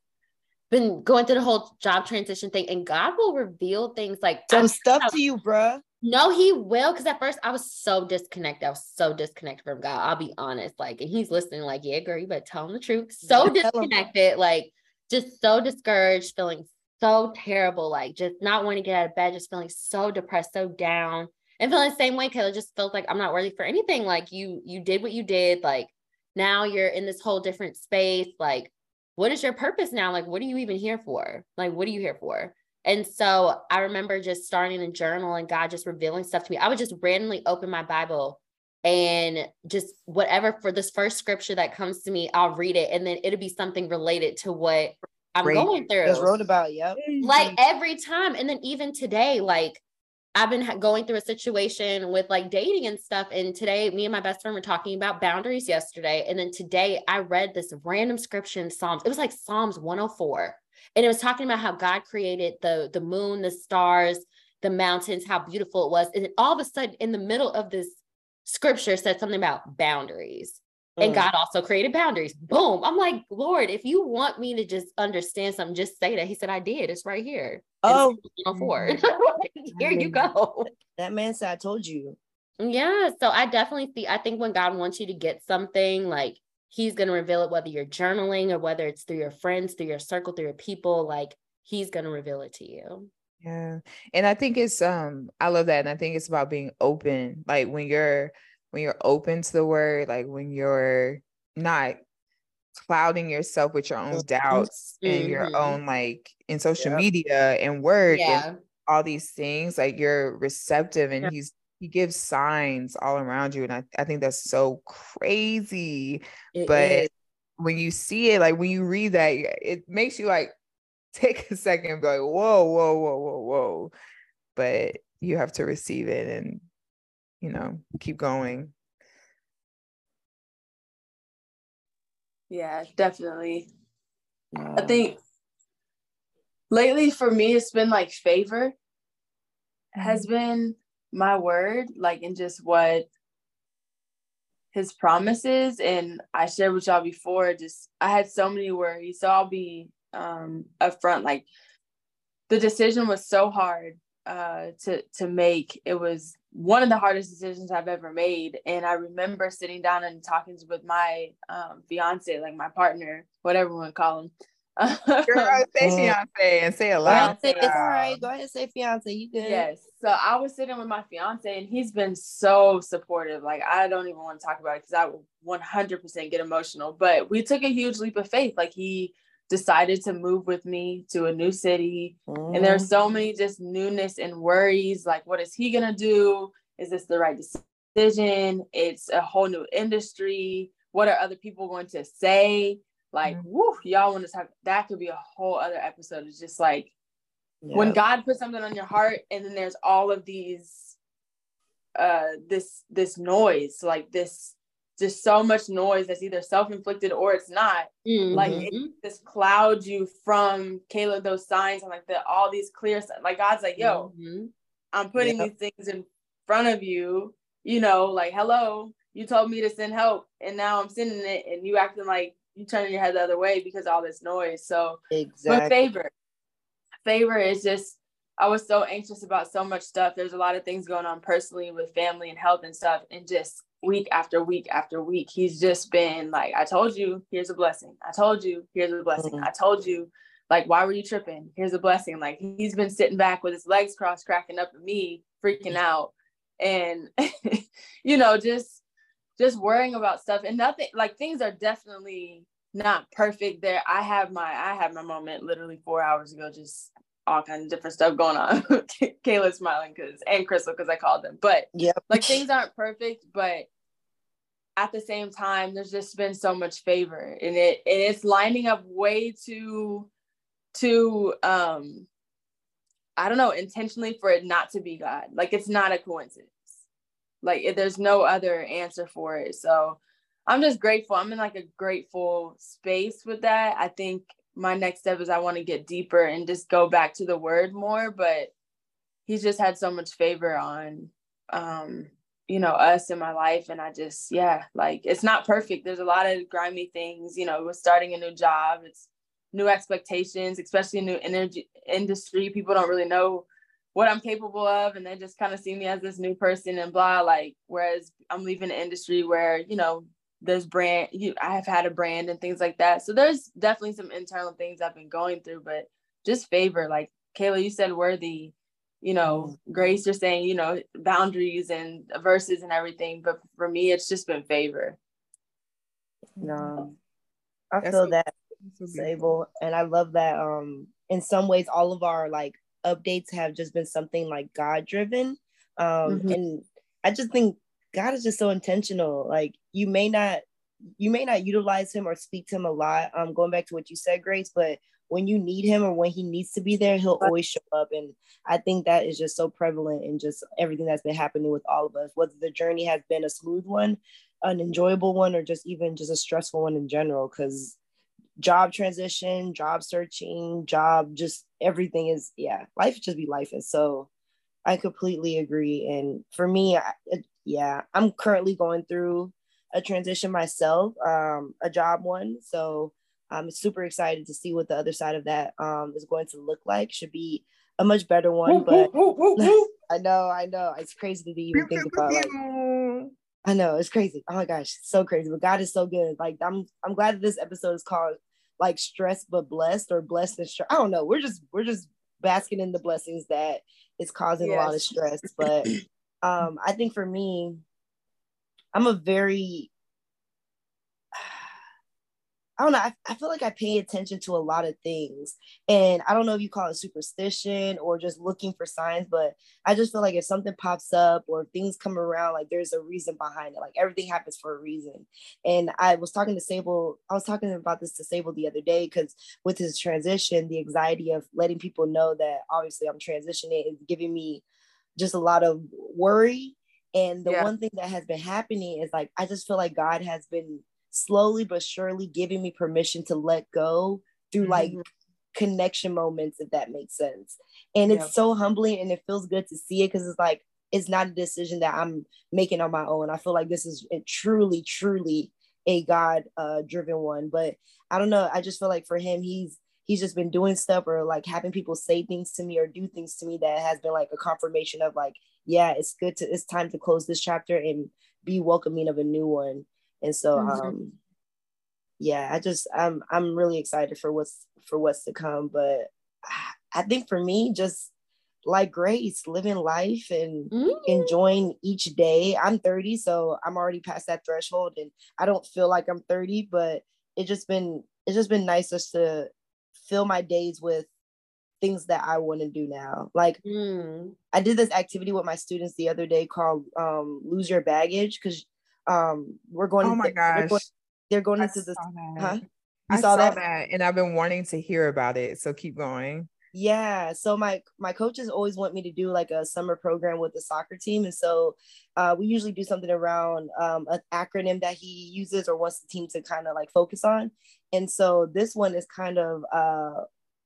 been going through the whole job transition thing and God will reveal things like Some I- stuff to you, bruh. No, he will. Because at first I was so disconnected. I was so disconnected from God. I'll be honest. Like, and he's listening, like, yeah, girl, you better tell him the truth. So Yeah, tell him. disconnected, like, just so discouraged, feeling so terrible, like, just not wanting to get out of bed, just feeling so depressed, so down, and feeling the same way. Cause it just feels like I'm not worthy for anything. Like, you, you did what you did. Like, now you're in this whole different space. Like, what is your purpose now? Like, what are you even here for? Like, what are you here for? And so I remember just starting a journal and God just revealing stuff to me. I would just randomly open my Bible and just whatever for this first scripture that comes to me, I'll read it and then it'll be something related to what I'm Great. going through. Just wrote about, yep. like every time. And then even today, like I've been going through a situation with like dating and stuff. And today, me and my best friend were talking about boundaries yesterday. And then today, I read this random scripture in Psalms. It was like Psalms 104. And it was talking about how God created the, the moon, the stars, the mountains, how beautiful it was. And then all of a sudden, in the middle of this scripture, said something about boundaries. And mm. God also created boundaries. Boom. I'm like, Lord, if you want me to just understand something, just say that. He said, I did. It's right here. Oh, here you go. That man said, I told you. Yeah. So I definitely see, I think when God wants you to get something, like he's going to reveal it, whether you're journaling or whether it's through your friends, through your circle, through your people, like he's going to reveal it to you. Yeah. And I think it's, um, I love that. And I think it's about being open. Like when you're, when you're open to the word, like when you're not clouding yourself with your own doubts mm-hmm. and your own like in social yep. media and work yeah. and all these things, like you're receptive and he's he gives signs all around you. And I, I think that's so crazy. It but is. when you see it, like when you read that, it makes you like take a second and be like, whoa, whoa, whoa, whoa, whoa. But you have to receive it and you know, keep going. Yeah, definitely. I think lately for me it's been like favor has mm-hmm. been my word, like in just what his promises. And I shared with y'all before, just I had so many worries. So I'll be um upfront. Like the decision was so hard uh to to make. It was one of the hardest decisions I've ever made. And I remember sitting down and talking with my um, fiance, like my partner, whatever we want to call him. Girl, say fiance and say a lot. It's all right. Go ahead and say fiance. You good? Yes. So I was sitting with my fiance and he's been so supportive. Like I don't even want to talk about it because I will 100% get emotional. But we took a huge leap of faith. Like he decided to move with me to a new city. Mm. And there's mm-hmm. so many just newness and worries like, what is he going to do? Is this the right decision? It's a whole new industry. What are other people going to say? Like, mm. woo, y'all want to talk? That could be a whole other episode. It's just like yeah. when God puts something on your heart, and then there's all of these, uh, this this noise, like this just so much noise that's either self-inflicted or it's not mm-hmm. like it just clouds you from Kayla those signs and like the all these clear like God's like yo mm-hmm. I'm putting yep. these things in front of you you know like hello you told me to send help and now I'm sending it and you acting like you turning your head the other way because all this noise so exactly but favor favor is just I was so anxious about so much stuff. There's a lot of things going on personally with family and health and stuff. And just week after week after week, he's just been like, I told you, here's a blessing. I told you, here's a blessing. Mm-hmm. I told you, like, why were you tripping? Here's a blessing. Like, he's been sitting back with his legs crossed, cracking up at me, freaking out. And, you know, just, just worrying about stuff and nothing like things are definitely not perfect there. I have my, I had my moment literally four hours ago, just all kinds of different stuff going on. Kayla's smiling because and Crystal because I called them. But yeah, like things aren't perfect, but at the same time, there's just been so much favor and it and it's lining up way too too um I don't know, intentionally for it not to be God. Like it's not a coincidence. Like there's no other answer for it. So I'm just grateful. I'm in like a grateful space with that. I think my next step is I want to get deeper and just go back to the word more. But he's just had so much favor on um, you know, us in my life. And I just, yeah, like it's not perfect. There's a lot of grimy things, you know, we're starting a new job. It's new expectations, especially new energy industry. People don't really know what I'm capable of. And they just kind of see me as this new person and blah, like, whereas I'm leaving an industry where, you know, there's brand you I have had a brand and things like that. So there's definitely some internal things I've been going through, but just favor, like Kayla, you said worthy, you know, grace, you're saying, you know, boundaries and verses and everything. But for me, it's just been favor. No, I That's feel that Sable, and I love that. Um, in some ways, all of our like updates have just been something like God driven. Um, mm-hmm. and I just think God is just so intentional. Like you may not you may not utilize him or speak to him a lot. Um, going back to what you said, Grace, but when you need him or when he needs to be there, he'll always show up. And I think that is just so prevalent in just everything that's been happening with all of us, whether the journey has been a smooth one, an enjoyable one, or just even just a stressful one in general. Because job transition, job searching, job, just everything is, yeah, life just be life. And so I completely agree. And for me, I, yeah, I'm currently going through a transition myself, um, a job one. So I'm super excited to see what the other side of that um, is going to look like. Should be a much better one, but I know, I know, it's crazy to even think about. Like, I know it's crazy. Oh my gosh, so crazy. But God is so good. Like I'm, I'm glad that this episode is called like stressed but blessed or blessed and stress. I don't know. We're just, we're just basking in the blessings that is causing yes. a lot of stress. But um, I think for me, I'm a very I don't know. I, I feel like I pay attention to a lot of things. And I don't know if you call it superstition or just looking for signs, but I just feel like if something pops up or things come around, like there's a reason behind it. Like everything happens for a reason. And I was talking to Sable, I was talking about this to Sable the other day because with his transition, the anxiety of letting people know that obviously I'm transitioning is giving me just a lot of worry. And the yeah. one thing that has been happening is like, I just feel like God has been slowly but surely giving me permission to let go through mm-hmm. like connection moments, if that makes sense. And it's so humbling and it feels good to see it because it's like, it's not a decision that I'm making on my own. I feel like this is truly, truly a God uh, driven one. But I don't know. I just feel like for him, he's he's just been doing stuff or like having people say things to me or do things to me that has been like a confirmation of like, yeah, it's good to it's time to close this chapter and be welcoming of a new one. And so mm-hmm. um yeah, I just I'm I'm really excited for what's for what's to come. But I think for me, just like Grace, living life and mm-hmm. enjoying each day. I'm 30, so I'm already past that threshold and I don't feel like I'm 30, but it just been it's just been nice just to fill my days with things that I want to do now. Like mm. I did this activity with my students the other day called um, lose your baggage because um we're going oh my gosh they're going, they're going into this huh you I saw, saw that? that and I've been wanting to hear about it so keep going yeah so my my coaches always want me to do like a summer program with the soccer team and so uh, we usually do something around um, an acronym that he uses or wants the team to kind of like focus on and so this one is kind of uh,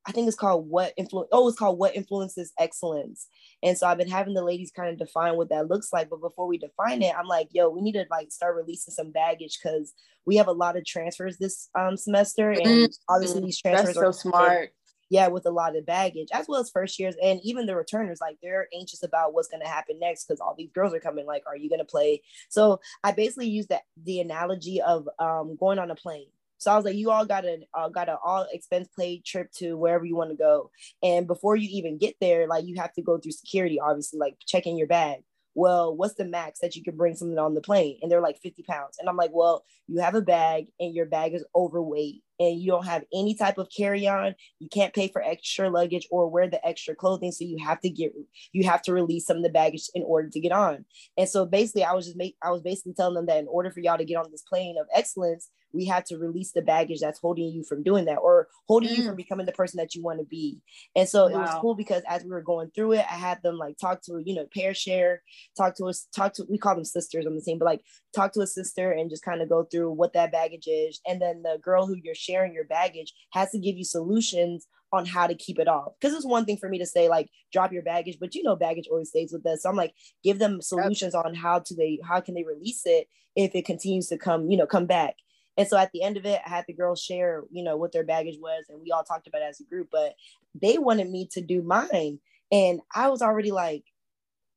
I think it's called what influence. Oh, it's called what influences excellence. And so I've been having the ladies kind of define what that looks like. But before we define it, I'm like, yo, we need to like start releasing some baggage because we have a lot of transfers this um, semester, and mm-hmm. obviously these transfers That's so are smart. Yeah, with a lot of baggage, as well as first years, and even the returners, like they're anxious about what's going to happen next because all these girls are coming. Like, are you going to play? So I basically use that the analogy of um, going on a plane so I was like, you all got a uh, got an all expense paid trip to wherever you want to go, and before you even get there, like you have to go through security, obviously, like checking your bag. Well, what's the max that you can bring something on the plane? And they're like 50 pounds. And I'm like, well, you have a bag and your bag is overweight and you don't have any type of carry-on you can't pay for extra luggage or wear the extra clothing so you have to get you have to release some of the baggage in order to get on and so basically i was just make i was basically telling them that in order for y'all to get on this plane of excellence we have to release the baggage that's holding you from doing that or holding mm. you from becoming the person that you want to be. And so wow. it was cool because as we were going through it, I had them like talk to, you know, pair share, talk to us, talk to, we call them sisters on the team, but like talk to a sister and just kind of go through what that baggage is. And then the girl who you're sharing your baggage has to give you solutions on how to keep it off. Because it's one thing for me to say like drop your baggage, but you know baggage always stays with us. So I'm like give them solutions on how to they how can they release it if it continues to come you know come back. And so at the end of it, I had the girls share, you know, what their baggage was, and we all talked about it as a group. But they wanted me to do mine, and I was already like,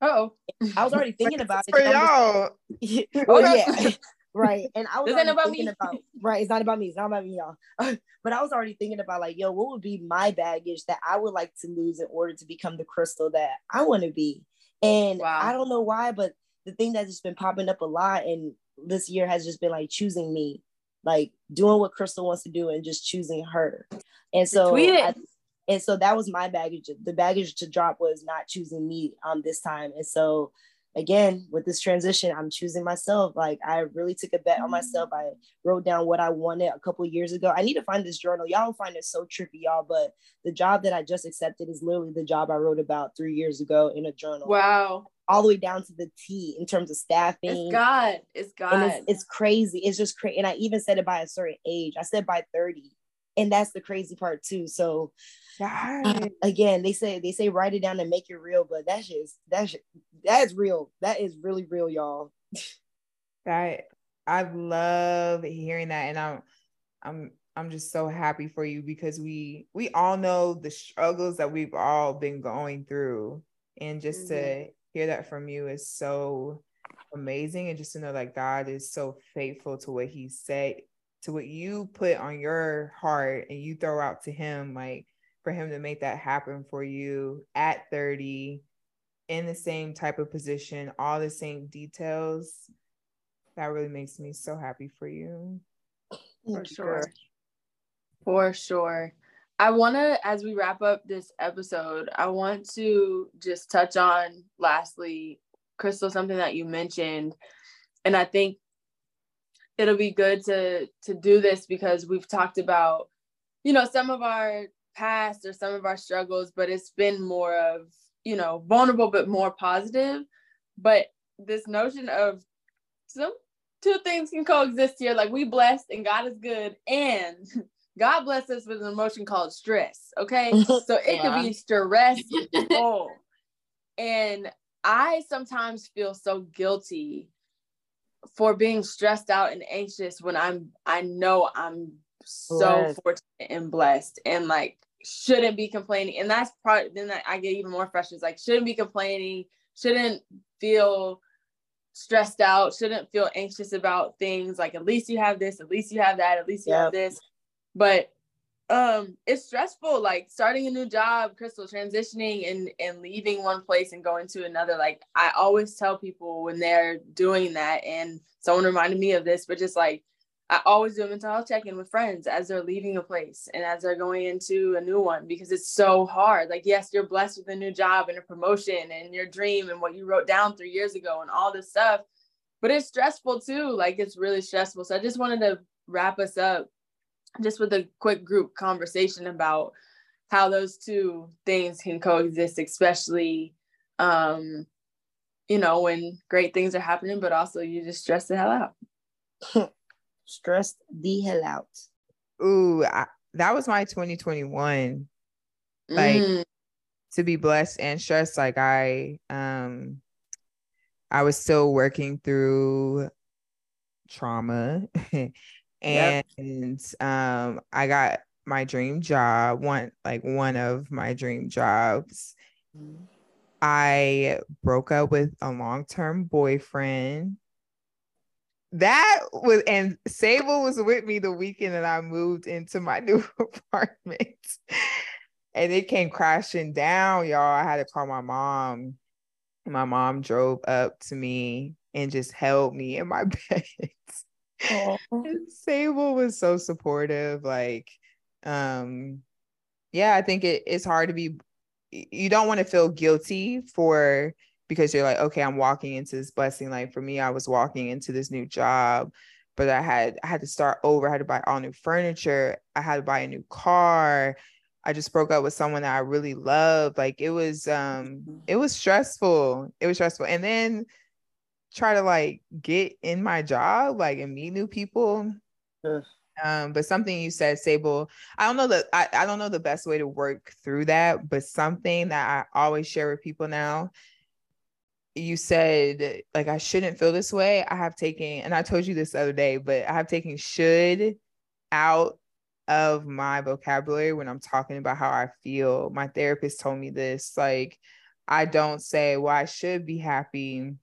"Oh, I was already thinking about it." For y'all. oh yeah. right. And I was about thinking me. about right. It's not about me. It's not about me, y'all. but I was already thinking about like, yo, what would be my baggage that I would like to lose in order to become the crystal that I want to be? And wow. I don't know why, but the thing that's just been popping up a lot, and this year has just been like choosing me like doing what Crystal wants to do and just choosing her. And so I, and so that was my baggage. The baggage to drop was not choosing me um this time. And so again with this transition i'm choosing myself like i really took a bet on myself mm-hmm. i wrote down what i wanted a couple years ago i need to find this journal y'all find it so trippy y'all but the job that i just accepted is literally the job i wrote about three years ago in a journal wow all the way down to the T in terms of staffing. It's God. It's God. It's, it's, crazy. It's just crazy. And I even said it by a certain age. I said by 30. And that's the crazy part too. So uh, again, they say they say write it down and make it real, but that's just that's that's real. That is really real, y'all. That I love hearing that. And I'm I'm I'm just so happy for you because we we all know the struggles that we've all been going through. And just mm-hmm. to hear that from you is so amazing. And just to know that God is so faithful to what he said, to what you put on your heart and you throw out to him, like for him to make that happen for you at 30 in the same type of position, all the same details. That really makes me so happy for you. For sure. For sure. I want to, as we wrap up this episode, I want to just touch on lastly, Crystal, something that you mentioned. And I think it'll be good to to do this because we've talked about, you know, some of our past or some of our struggles, but it's been more of, you know, vulnerable but more positive. But this notion of some two things can coexist here. Like we blessed and God is good, and God bless us with an emotion called stress. Okay. So it yeah. could be stressful. and I sometimes feel so guilty for being stressed out and anxious when I'm I know I'm so blessed. fortunate and blessed and like shouldn't be complaining. And that's part then I get even more frustrated. Like shouldn't be complaining, shouldn't feel stressed out, shouldn't feel anxious about things. Like at least you have this, at least you have that, at least you yep. have this. But um it's stressful like starting a new job crystal transitioning and and leaving one place and going to another like i always tell people when they're doing that and someone reminded me of this but just like i always do a mental health check-in with friends as they're leaving a place and as they're going into a new one because it's so hard. Like yes you're blessed with a new job and a promotion and your dream and what you wrote down three years ago and all this stuff but it's stressful too like it's really stressful. So i just wanted to wrap us up just with a quick group conversation about how those two things can coexist, especially um, you know, when great things are happening, but also you just stress the hell out. Stressed the hell out. Ooh, I, that was my 2021. Like mm. to be blessed and stressed. Like I um I was still working through trauma and yep. um I got my dream job, one like one of my dream jobs. Mm-hmm. I broke up with a long-term boyfriend. That was and Sable was with me the weekend that I moved into my new apartment. and it came crashing down, y'all. I had to call my mom. My mom drove up to me and just held me in my bed. Sable was so supportive. Like, um, yeah, I think it, it's hard to be you don't want to feel guilty for because you're like, okay, I'm walking into this blessing. Like for me, I was walking into this new job, but I had I had to start over. I had to buy all new furniture. I had to buy a new car. I just broke up with someone that I really loved. Like it was um mm-hmm. it was stressful. It was stressful. And then try to like get in my job, like and meet new people. Um, but something you said, Sable, I don't know that I, I don't know the best way to work through that, but something that I always share with people now. You said like I shouldn't feel this way. I have taken, and I told you this the other day, but I have taken should out of my vocabulary when I'm talking about how I feel. My therapist told me this. Like, I don't say, well, I should be happy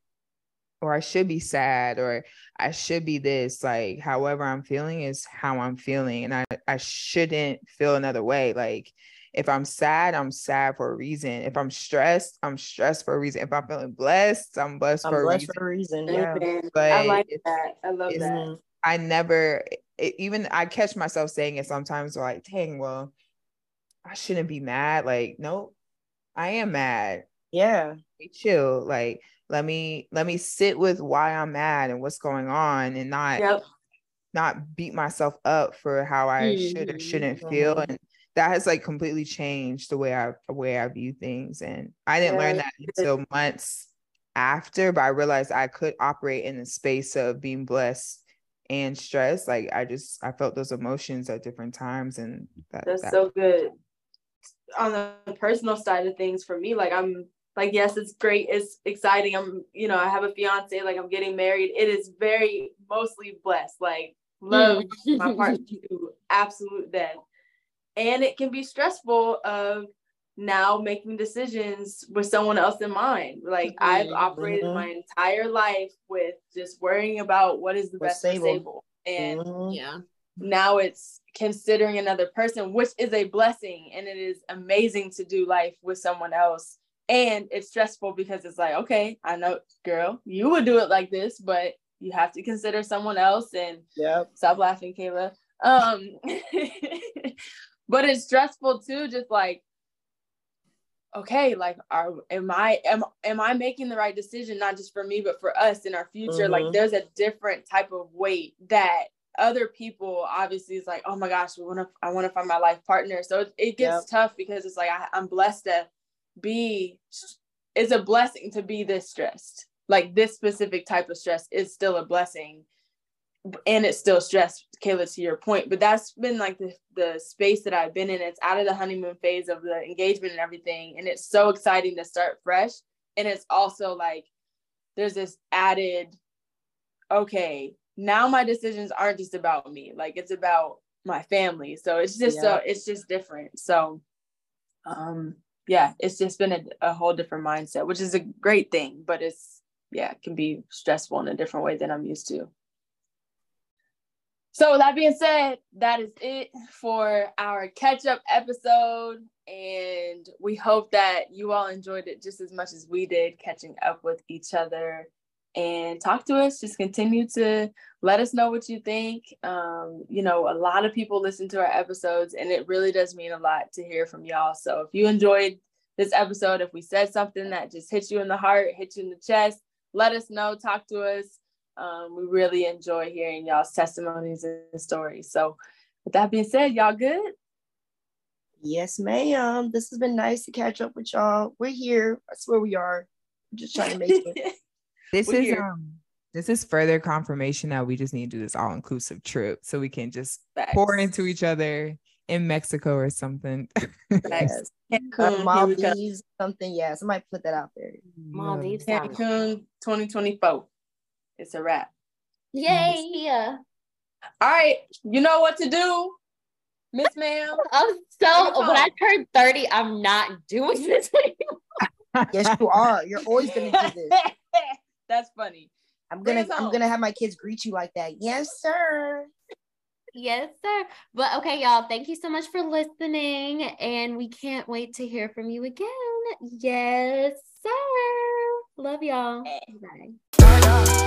or I should be sad or I should be this. Like, however I'm feeling is how I'm feeling. And I, I shouldn't feel another way. Like, if I'm sad, I'm sad for a reason. If I'm stressed, I'm stressed for a reason. If I'm feeling blessed, I'm blessed, I'm for, blessed a for a reason. Yeah. But I like that. I love that. I never, it, even I catch myself saying it sometimes like, dang, well, I shouldn't be mad. Like, nope, I am mad. Yeah. Chill. Like, let me let me sit with why i'm mad and what's going on and not yep. not beat myself up for how i mm-hmm. should or shouldn't feel mm-hmm. and that has like completely changed the way i the way i view things and i didn't yeah. learn that until months after but i realized i could operate in the space of being blessed and stressed like i just i felt those emotions at different times and that, that's that. so good on the personal side of things for me like i'm like yes it's great it's exciting i'm you know i have a fiance like i'm getting married it is very mostly blessed like love my partner to absolute death and it can be stressful of now making decisions with someone else in mind like mm-hmm. i've operated mm-hmm. my entire life with just worrying about what is the What's best for Sable. and mm-hmm. yeah now it's considering another person which is a blessing and it is amazing to do life with someone else and it's stressful because it's like okay i know girl you would do it like this but you have to consider someone else and yeah stop laughing kayla um but it's stressful too just like okay like are am i am, am i making the right decision not just for me but for us in our future mm-hmm. like there's a different type of weight that other people obviously is like oh my gosh we want to i want to find my life partner so it, it gets yep. tough because it's like I, i'm blessed to be it's a blessing to be this stressed. Like this specific type of stress is still a blessing and it's still stress kayla to your point but that's been like the, the space that i've been in. It's out of the honeymoon phase of the engagement and everything and it's so exciting to start fresh and it's also like there's this added okay now my decisions aren't just about me like it's about my family. So it's just yeah. so it's just different. So um yeah, it's just been a, a whole different mindset, which is a great thing, but it's yeah, it can be stressful in a different way than I'm used to. So that being said, that is it for our catch up episode. And we hope that you all enjoyed it just as much as we did catching up with each other and talk to us. Just continue to let us know what you think. Um, you know, a lot of people listen to our episodes, and it really does mean a lot to hear from y'all. So if you enjoyed this episode, if we said something that just hit you in the heart, hit you in the chest, let us know, talk to us. Um, we really enjoy hearing y'all's testimonies and stories. So, with that being said, y'all good? Yes, ma'am. This has been nice to catch up with y'all. We're here. That's where we are. I'm just trying to make it. this We're is here. um this is further confirmation that we just need to do this all inclusive trip so we can just Facts. pour into each other in Mexico or something. yes. Cancun, Maldives, something. Yeah, somebody put that out there. Maldives, Cancun, 2024. It's a wrap. Yay! All right, you know what to do, Miss Ma'am. I'm so when I turn 30, I'm not doing this anymore. yes, you are. You're always gonna do this. That's funny. I'm gonna I'm gonna have my kids greet you like that. Yes, sir. Yes, sir. But okay, y'all, thank you so much for listening. And we can't wait to hear from you again. Yes, sir. Love y'all. Bye.